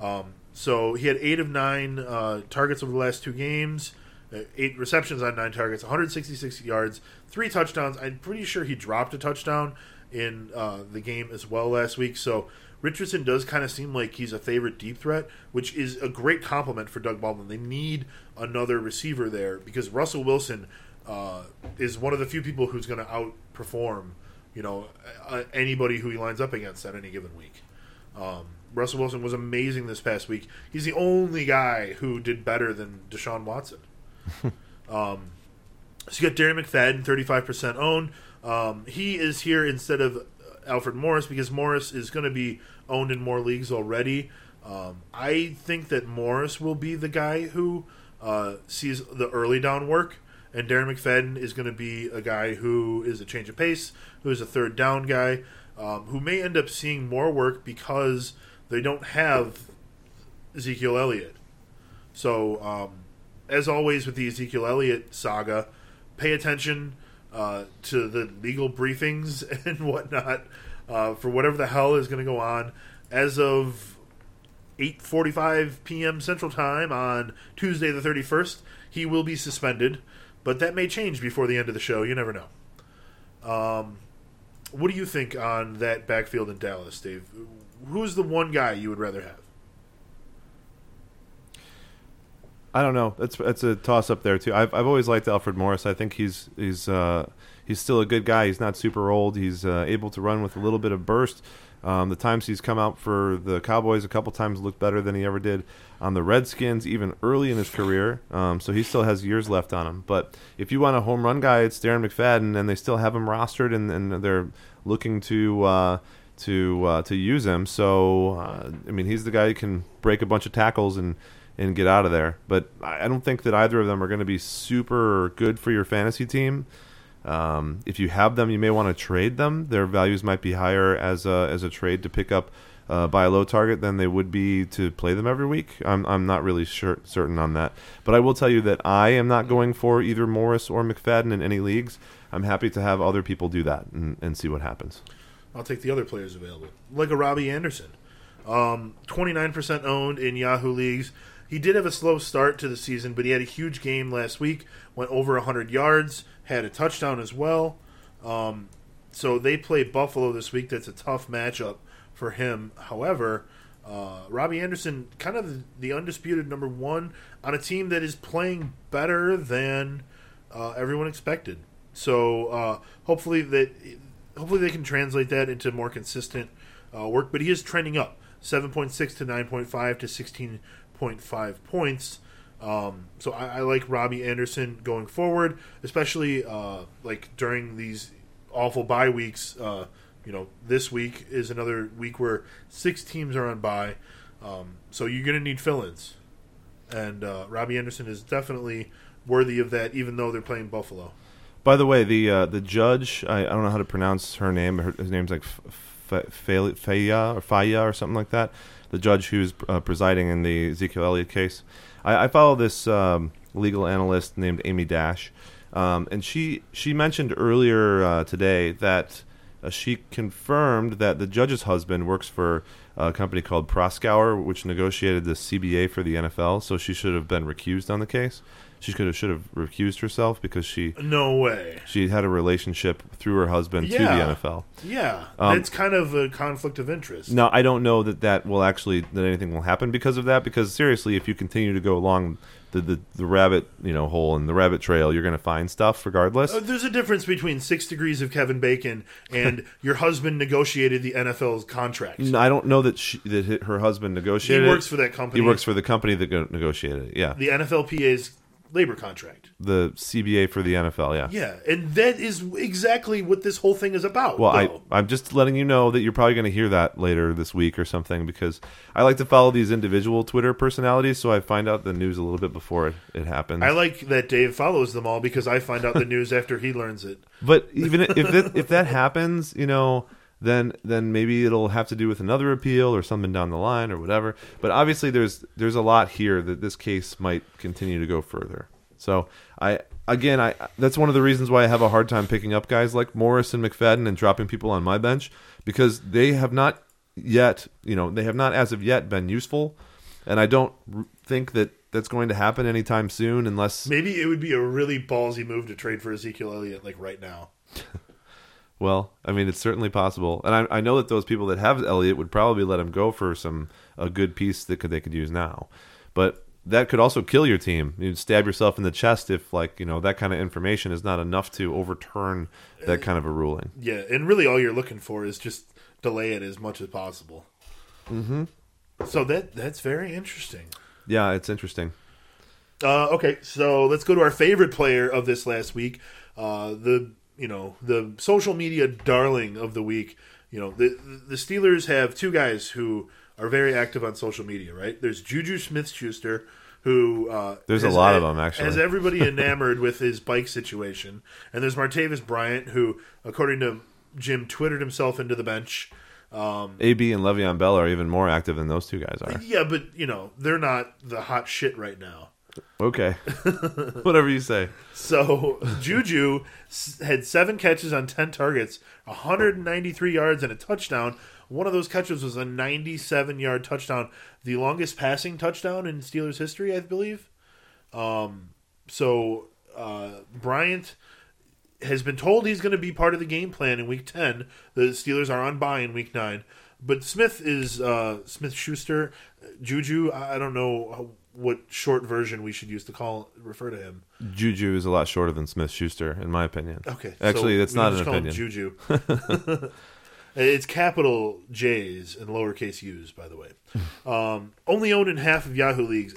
Um, so he had eight of nine uh, targets over the last two games, uh, eight receptions on nine targets, 166 yards, three touchdowns. I'm pretty sure he dropped a touchdown in uh, the game as well last week. So Richardson does kind of seem like he's a favorite deep threat, which is a great compliment for Doug Baldwin. They need another receiver there because Russell Wilson uh, is one of the few people who's going to outperform, you know, anybody who he lines up against at any given week. Um, Russell Wilson was amazing this past week. He's the only guy who did better than Deshaun Watson. um, so you got Darren McFadden, 35% owned. Um, he is here instead of Alfred Morris because Morris is going to be owned in more leagues already. Um, I think that Morris will be the guy who uh, sees the early down work, and Darren McFadden is going to be a guy who is a change of pace, who is a third down guy, um, who may end up seeing more work because they don't have Ezekiel Elliott. So, um, as always with the Ezekiel Elliott saga, pay attention uh, to the legal briefings and whatnot uh, for whatever the hell is going to go on. As of 8:45 p.m. Central Time on Tuesday the 31st, he will be suspended, but that may change before the end of the show. You never know. Um, what do you think on that backfield in Dallas, Dave? Who's the one guy you would rather have? I don't know. It's it's a toss up there too. I've I've always liked Alfred Morris. I think he's he's uh, he's still a good guy. He's not super old. He's uh, able to run with a little bit of burst. Um, the times he's come out for the Cowboys a couple times looked better than he ever did on the Redskins, even early in his career. Um, so he still has years left on him. But if you want a home run guy, it's Darren McFadden, and they still have him rostered, and, and they're looking to uh, to uh, to use him. So uh, I mean, he's the guy who can break a bunch of tackles and and get out of there. But I don't think that either of them are going to be super good for your fantasy team. Um, if you have them, you may want to trade them. Their values might be higher as a as a trade to pick up uh, by a low target than they would be to play them every week. I'm I'm not really sure, certain on that, but I will tell you that I am not going for either Morris or McFadden in any leagues. I'm happy to have other people do that and, and see what happens. I'll take the other players available, like a Robbie Anderson. Um, 29% owned in Yahoo leagues. He did have a slow start to the season, but he had a huge game last week. Went over 100 yards, had a touchdown as well. Um, so they play Buffalo this week. That's a tough matchup for him. However, uh, Robbie Anderson, kind of the undisputed number one on a team that is playing better than uh, everyone expected. So uh, hopefully that hopefully they can translate that into more consistent uh, work. But he is trending up, seven point six to nine point five to sixteen point five points. Um, so I, I, like Robbie Anderson going forward, especially uh, like during these awful bye weeks. Uh, you know, this week is another week where six teams are on bye, um, so you're going to need fill-ins, and uh, Robbie Anderson is definitely worthy of that, even though they're playing Buffalo. By the way, the uh, the judge, I, I, don't know how to pronounce her name. Her, his name's like Faya or Faya or something like that. The judge who's uh, presiding in the Ezekiel Elliott case. I, I follow this um, legal analyst named Amy Dash, um, and she she mentioned earlier uh, today that uh, she confirmed that the judge's husband works for a company called Proskauer, which negotiated the CBA for the NFL. So she should have been recused on the case she could have should have recused herself because she no way she had a relationship through her husband yeah. to the NFL. Yeah, um, it's kind of a conflict of interest. No, I don't know that that will actually that anything will happen because of that. Because seriously, if you continue to go along the, the, the rabbit you know hole and the rabbit trail, you're going to find stuff regardless. Uh, there's a difference between six degrees of Kevin Bacon and your husband negotiated the NFL's contract. I don't know that she, that her husband negotiated. He works for that company. He works for the company that negotiated it. Yeah, the NFLPA's labor contract. The CBA for the NFL, yeah. Yeah, and that is exactly what this whole thing is about. Well, I, I'm just letting you know that you're probably going to hear that later this week or something because I like to follow these individual Twitter personalities, so I find out the news a little bit before it, it happens. I like that Dave follows them all because I find out the news after he learns it. But even if it, if that happens, you know then then maybe it'll have to do with another appeal or something down the line or whatever. But obviously, there's there's a lot here that this case might continue to go further. So I again I that's one of the reasons why I have a hard time picking up guys like Morris and McFadden and dropping people on my bench because they have not yet you know they have not as of yet been useful, and I don't think that that's going to happen anytime soon unless maybe it would be a really ballsy move to trade for Ezekiel Elliott like right now. Well, I mean, it's certainly possible, and I, I know that those people that have Elliott would probably let him go for some a good piece that could, they could use now. But that could also kill your team. You'd stab yourself in the chest if, like, you know, that kind of information is not enough to overturn that kind of a ruling. Yeah, and really, all you're looking for is just delay it as much as possible. Mm-hmm. So that that's very interesting. Yeah, it's interesting. Uh, okay, so let's go to our favorite player of this last week. Uh, the you know the social media darling of the week. You know the the Steelers have two guys who are very active on social media. Right? There's Juju Smith Schuster, who uh, there's a lot of them actually has everybody enamored with his bike situation, and there's Martavis Bryant, who, according to Jim, twittered himself into the bench. Um, AB and Le'Veon Bell are even more active than those two guys are. Yeah, but you know they're not the hot shit right now. Okay. Whatever you say. So Juju had seven catches on 10 targets, 193 yards, and a touchdown. One of those catches was a 97 yard touchdown, the longest passing touchdown in Steelers history, I believe. Um, so uh, Bryant has been told he's going to be part of the game plan in week 10. The Steelers are on bye in week 9. But Smith is uh, Smith Schuster. Juju, I don't know what short version we should use to call refer to him. Juju is a lot shorter than Smith Schuster, in my opinion. Okay, actually, so that's not an opinion. Juju. it's capital J's and lowercase U's, by the way. Um, only owned in half of Yahoo leagues.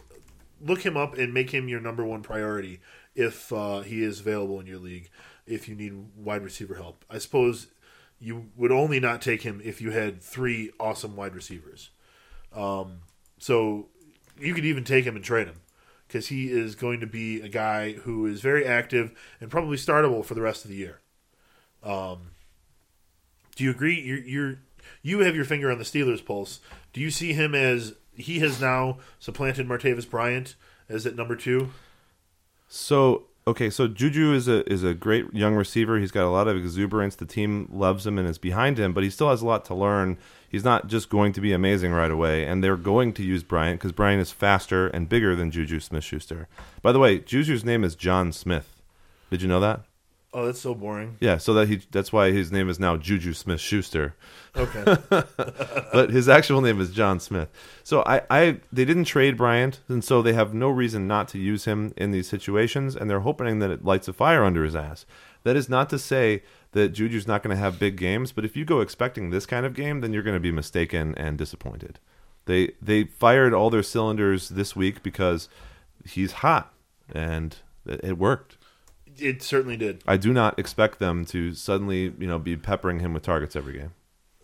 Look him up and make him your number one priority if uh, he is available in your league. If you need wide receiver help, I suppose you would only not take him if you had three awesome wide receivers. Um, so you could even take him and trade him because he is going to be a guy who is very active and probably startable for the rest of the year. Um, do you agree? You're, you're you have your finger on the Steelers' pulse. Do you see him as he has now supplanted Martavis Bryant as at number two? So okay, so Juju is a is a great young receiver. He's got a lot of exuberance. The team loves him and is behind him, but he still has a lot to learn. He's not just going to be amazing right away, and they're going to use Bryant because Bryant is faster and bigger than Juju Smith Schuster. By the way, Juju's name is John Smith. Did you know that? Oh, that's so boring. Yeah, so that he that's why his name is now Juju Smith Schuster. Okay. but his actual name is John Smith. So I, I they didn't trade Bryant, and so they have no reason not to use him in these situations, and they're hoping that it lights a fire under his ass. That is not to say that Juju's not going to have big games, but if you go expecting this kind of game, then you're going to be mistaken and disappointed. They they fired all their cylinders this week because he's hot, and it, it worked. It certainly did. I do not expect them to suddenly, you know, be peppering him with targets every game.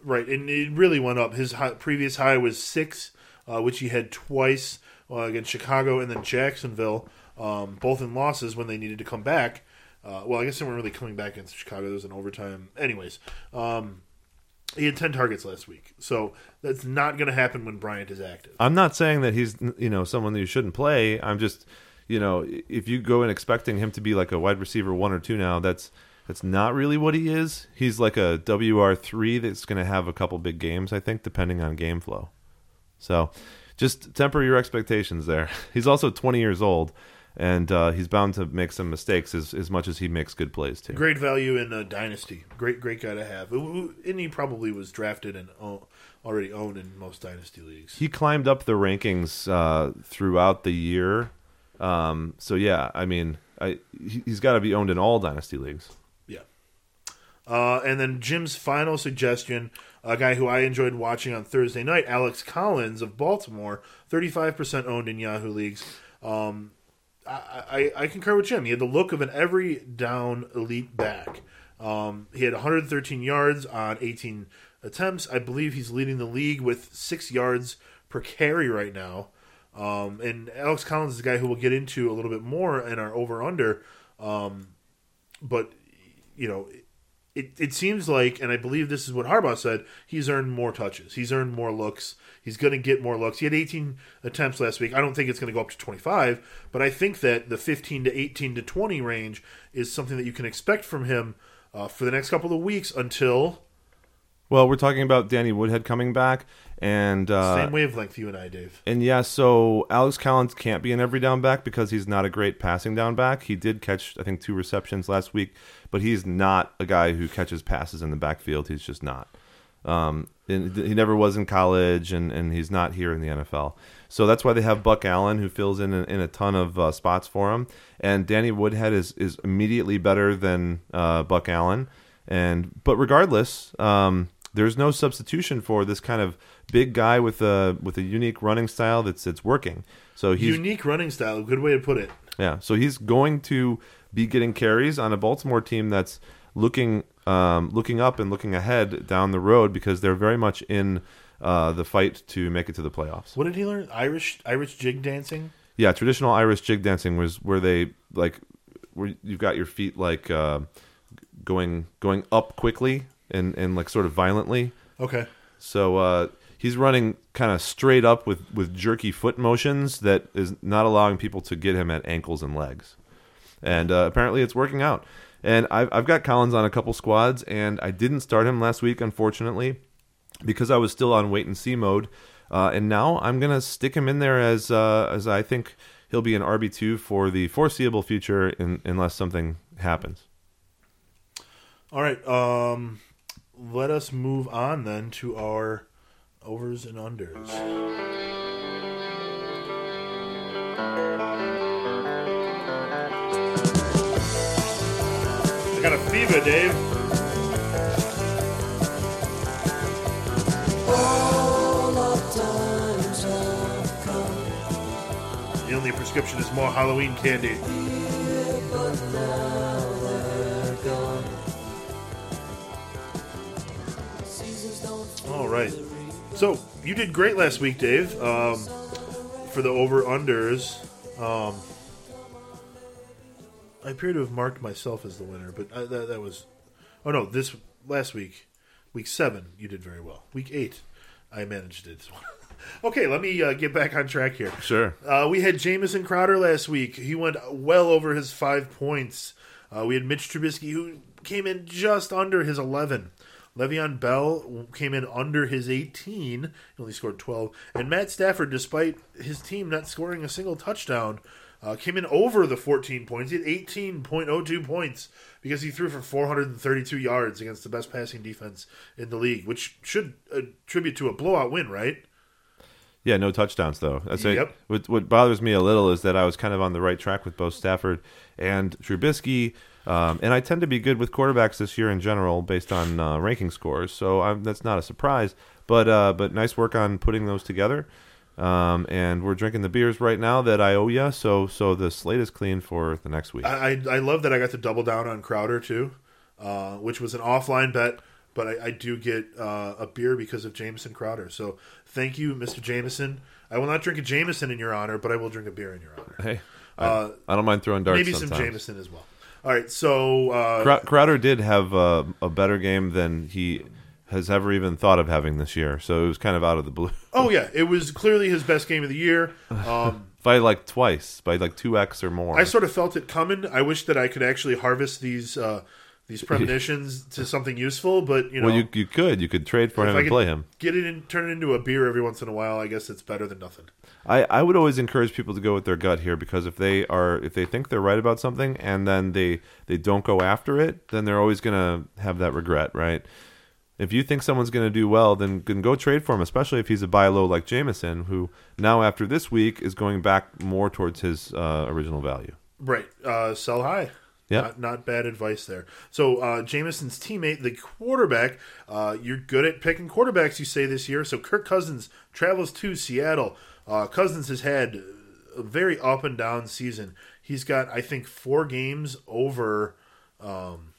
Right, and it really went up. His high, previous high was six, uh, which he had twice uh, against Chicago and then Jacksonville, um, both in losses when they needed to come back. Uh, well, I guess they weren't really coming back against Chicago. There was an overtime. Anyways, um, he had 10 targets last week. So that's not going to happen when Bryant is active. I'm not saying that he's you know someone that you shouldn't play. I'm just you know if you go in expecting him to be like a wide receiver one or two now, that's that's not really what he is. He's like a WR three that's going to have a couple big games, I think, depending on game flow. So just temper your expectations there. He's also 20 years old, and uh, he's bound to make some mistakes as as much as he makes good plays too. Great value in uh, Dynasty. Great, great guy to have. And he probably was drafted and already owned in most Dynasty leagues. He climbed up the rankings uh, throughout the year. Um, so yeah, I mean, I, he- he's got to be owned in all dynasty leagues. Yeah. Uh, and then Jim's final suggestion, a guy who I enjoyed watching on Thursday night, Alex Collins of Baltimore, 35% owned in Yahoo leagues. Um, I, I, I concur with Jim. He had the look of an every down elite back. Um, he had 113 yards on 18 attempts. I believe he's leading the league with six yards per carry right now. Um, and Alex Collins is a guy who we'll get into a little bit more in our over under. Um, but you know, it, it seems like, and I believe this is what Harbaugh said, he's earned more touches. He's earned more looks. He's going to get more looks. He had 18 attempts last week. I don't think it's going to go up to 25, but I think that the 15 to 18 to 20 range is something that you can expect from him uh, for the next couple of weeks until Well, we're talking about Danny Woodhead coming back, and uh, same wavelength you and I, Dave. and yeah, so Alex Collins can't be an every down back because he's not a great passing down back. He did catch, I think, two receptions last week, but he's not a guy who catches passes in the backfield. He's just not. Um, and he never was in college, and, and he's not here in the NFL. So that's why they have Buck Allen, who fills in in, in a ton of uh, spots for him. And Danny Woodhead is is immediately better than uh, Buck Allen. And but regardless, um, there's no substitution for this kind of big guy with a with a unique running style that's that's working. So he's Unique running style, good way to put it. yeah, so he's going to be getting carries on a Baltimore team that's looking um, looking up and looking ahead down the road because they're very much in uh, the fight to make it to the playoffs. What did he learn? Irish Irish jig dancing. Yeah, traditional Irish jig dancing was where they like where you've got your feet like uh, going going up quickly and and like sort of violently. Okay. So uh, he's running kind of straight up with, with jerky foot motions that is not allowing people to get him at ankles and legs. And uh, apparently it's working out. And I've, I've got Collins on a couple squads, and I didn't start him last week, unfortunately, because I was still on wait and see mode. Uh, and now I'm going to stick him in there as uh, as I think he'll be an RB2 for the foreseeable future in, unless something happens. All right. Um, let us move on then to our overs and unders. I got a fever, Dave. The only prescription is more Halloween candy. All right. So you did great last week, Dave. Um, for the over unders, um, I appear to have marked myself as the winner, but I, that, that was. Oh no, this last week. Week seven, you did very well. Week eight, I managed it. okay, let me uh, get back on track here. Sure. Uh, we had Jamison Crowder last week. He went well over his five points. Uh, we had Mitch Trubisky, who came in just under his 11. Le'Veon Bell came in under his 18. He only scored 12. And Matt Stafford, despite his team not scoring a single touchdown, uh, came in over the 14 points. He had 18.02 points because he threw for 432 yards against the best passing defense in the league, which should attribute to a blowout win, right? Yeah, no touchdowns though. That's it. Yep. What, what bothers me a little is that I was kind of on the right track with both Stafford and Trubisky, um, and I tend to be good with quarterbacks this year in general based on uh, ranking scores. So I'm, that's not a surprise. But uh, but nice work on putting those together. Um, and we're drinking the beers right now that I owe you. So so the slate is clean for the next week. I, I, I love that I got to double down on Crowder too, uh, which was an offline bet, but I, I do get uh, a beer because of Jamison Crowder. So thank you, Mr. Jameson. I will not drink a Jameson in your honor, but I will drink a beer in your honor. hey, I, I don't mind throwing darts. Uh, Maybe some. Jameson as well. All right, so uh, Crow- Crowder did have uh, a better game than he has ever even thought of having this year. So it was kind of out of the blue. oh yeah, it was clearly his best game of the year. Um, by like twice, by like two x or more. I sort of felt it coming. I wish that I could actually harvest these uh, these premonitions to something useful, but you know, well, you you could you could trade for him I and play him. get it and turn it into a beer every once in a while, I guess it's better than nothing. I, I would always encourage people to go with their gut here because if they are if they think they're right about something and then they they don't go after it, then they're always gonna have that regret, right? If you think someone's going to do well, then, then go trade for him, especially if he's a buy low like Jamison, who now after this week is going back more towards his uh, original value. Right. Uh, sell high. Yeah. Not, not bad advice there. So, uh, Jamison's teammate, the quarterback, uh, you're good at picking quarterbacks, you say this year. So, Kirk Cousins travels to Seattle. Uh, Cousins has had a very up and down season. He's got, I think, four games over um,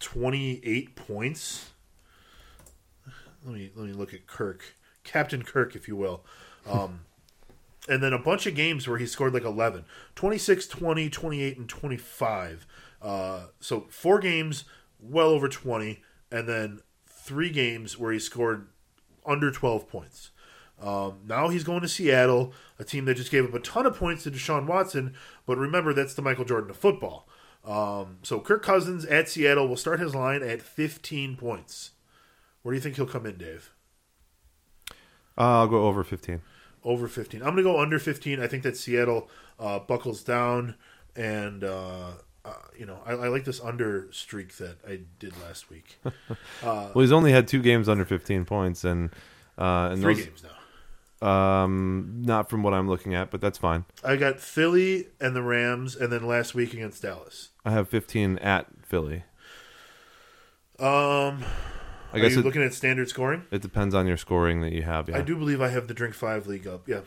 28 points. Let me let me look at Kirk, Captain Kirk, if you will. Um, and then a bunch of games where he scored like 11 26 20 28 and 25 uh, so four games well over 20 and then three games where he scored under 12 points um, now he's going to seattle a team that just gave up a ton of points to deshaun watson but remember that's the michael jordan of football um, so kirk cousins at seattle will start his line at 15 points where do you think he'll come in dave Uh, I'll go over 15. over 15. I'm going to go under 15. I think that Seattle uh, buckles down, and uh, uh, you know I, I like this under streak that I did last week. Well, he's only had two games under 15 points, and uh, and Three those, games now. Um, not from what I'm looking at, but that's fine. I got Philly and the Rams, and then last week against Dallas. I have 15 at Philly. Um, I are you it, looking at standard scoring? it depends on your scoring that you have. Yeah. I do believe I have the Drink Five League up. Yeah,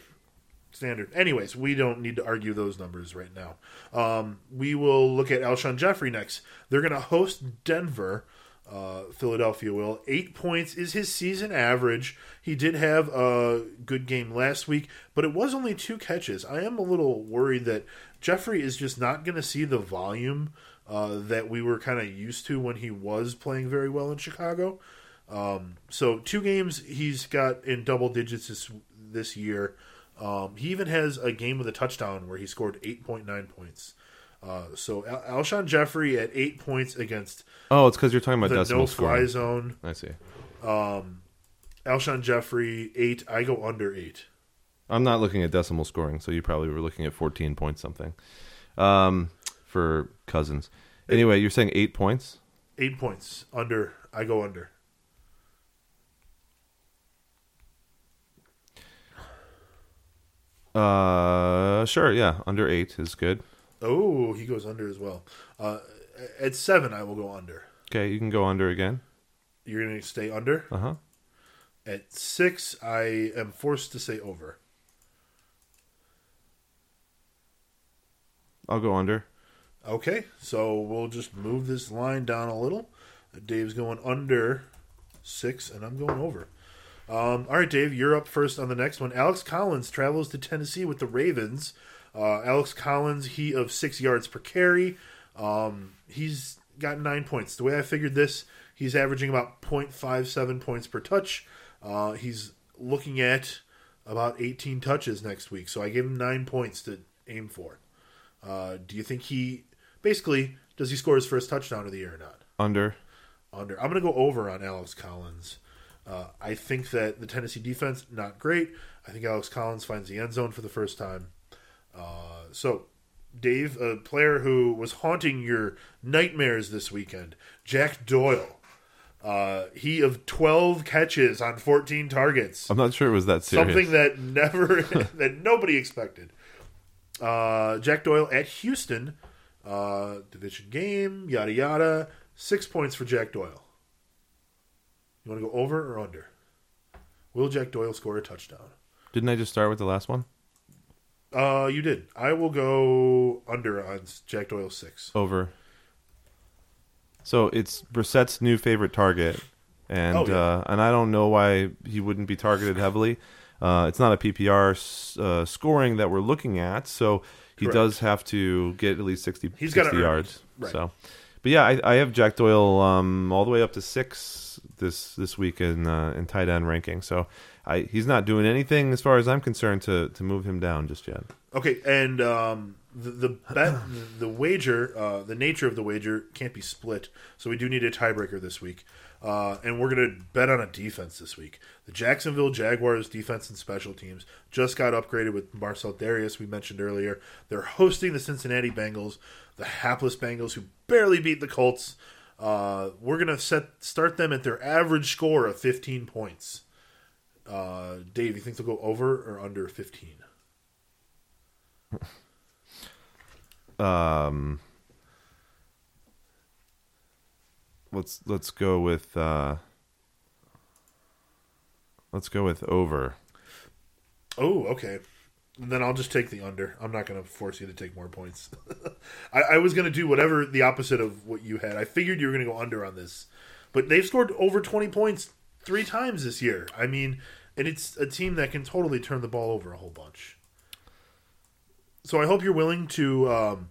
standard. Anyways, we don't need to argue those numbers right now. Um, we will look at Alshon Jeffery next. They're going to host Denver. Uh, Philadelphia will. Eight points is his season average. He did have a good game last week, but it was only two catches. I am a little worried that Jeffery is just not going to see the volume uh, that we were kind of used to when he was playing very well in Chicago. Um, so two games he's got in double digits this this year. Um, he even has a game with a touchdown where he scored eight point nine points. Uh, so Al- Alshon Jeffery at eight points against oh, it's because you're talking about the decimal no fly scoring. zone. I see. Um, Alshon Jeffery eight. I go under eight. I'm not looking at decimal scoring, so you probably were looking at 14 points something um, for Cousins. Anyway, you're saying eight points. Eight points under. I go under. Uh, sure, yeah, under eight is good. Oh, he goes under as well. Uh, at seven, I will go under. Okay, you can go under again. You're going to stay under. Uh huh. At six, I am forced to say over. I'll go under. Okay, so we'll just move this line down a little. Dave's going under six, and I'm going over. Um, all right, Dave, you're up first on the next one. Alex Collins travels to Tennessee with the Ravens. Uh, Alex Collins, he of six yards per carry. Um, he's got nine points. The way I figured this, he's averaging about 0.57 points per touch. Uh, he's looking at about 18 touches next week, so I gave him nine points to aim for. Uh, do you think he basically does he score his first touchdown of the year or not? Under. Under. I'm going to go over on Alex Collins. Uh, I think that the Tennessee defense not great. I think Alex Collins finds the end zone for the first time. Uh, so, Dave, a player who was haunting your nightmares this weekend, Jack Doyle. Uh, he of 12 catches on 14 targets. I'm not sure it was that serious. Something that never, that nobody expected. Uh, Jack Doyle at Houston, uh, division game, yada yada. Six points for Jack Doyle. You want to go over or under? Will Jack Doyle score a touchdown? Didn't I just start with the last one? Uh, you did. I will go under on Jack Doyle six. Over. So it's Brissett's new favorite target, and Oh, yeah. uh, and I don't know why he wouldn't be targeted heavily. Uh, it's not a PPR uh, scoring that we're looking at, so he Correct. does have to get at least 60, He's 60 gotta earn it. yards. Right. So, but yeah, I, I have Jack Doyle um, all the way up to six this this week in uh, in tight end ranking. So I he's not doing anything as far as I'm concerned to to move him down just yet. Okay, and um, the the bet, the wager, uh, the nature of the wager can't be split, so we do need a tiebreaker this week. Uh, and we're gonna bet on a defense this week. The Jacksonville Jaguars defense and special teams just got upgraded with Marcell Dareus. We mentioned earlier. They're hosting the Cincinnati Bengals, the hapless Bengals who barely beat the Colts. Uh, we're gonna set start them at their average score of 15 points. Uh, Dave, you think they'll go over or under 15? um let's let's go with uh let's go with over Oh, okay. Then I'll just take the under. I'm not going to force you to take more points. I, I was going to do whatever the opposite of what you had. I figured you were going to go under on this, but they've scored over 20 points three times this year. I mean, and it's a team that can totally turn the ball over a whole bunch. So I hope you're willing to um,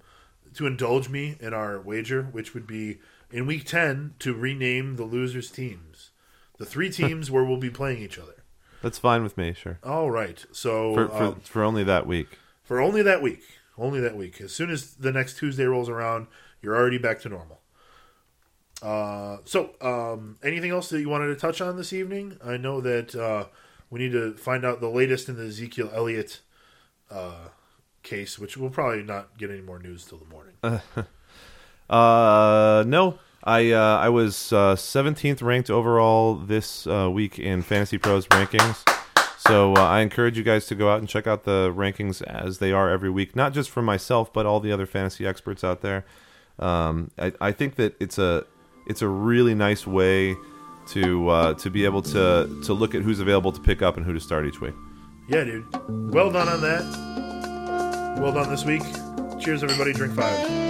to indulge me in our wager, which would be in week 10 to rename the losers teams, the three teams where we'll be playing each other. that's fine with me sure All right. So for for, um, for only that week for only that week. Only that week. As soon as the next Tuesday rolls around, you're already back to normal. Uh, so, um, anything else that you wanted to touch on this evening? I know that uh, we need to find out the latest in the Ezekiel Elliott uh, case, which we'll probably not get any more news till the morning. uh no i uh i was uh 17th ranked overall this uh week in fantasy pros rankings so uh, i encourage you guys to go out and check out the rankings as they are every week not just for myself but all the other fantasy experts out there um i, I think that it's a it's a really nice way to uh to be able to to look at who's available to pick up and who to start each week Yeah, dude. Well done on that. Well done this week. Cheers, everybody. Drink five.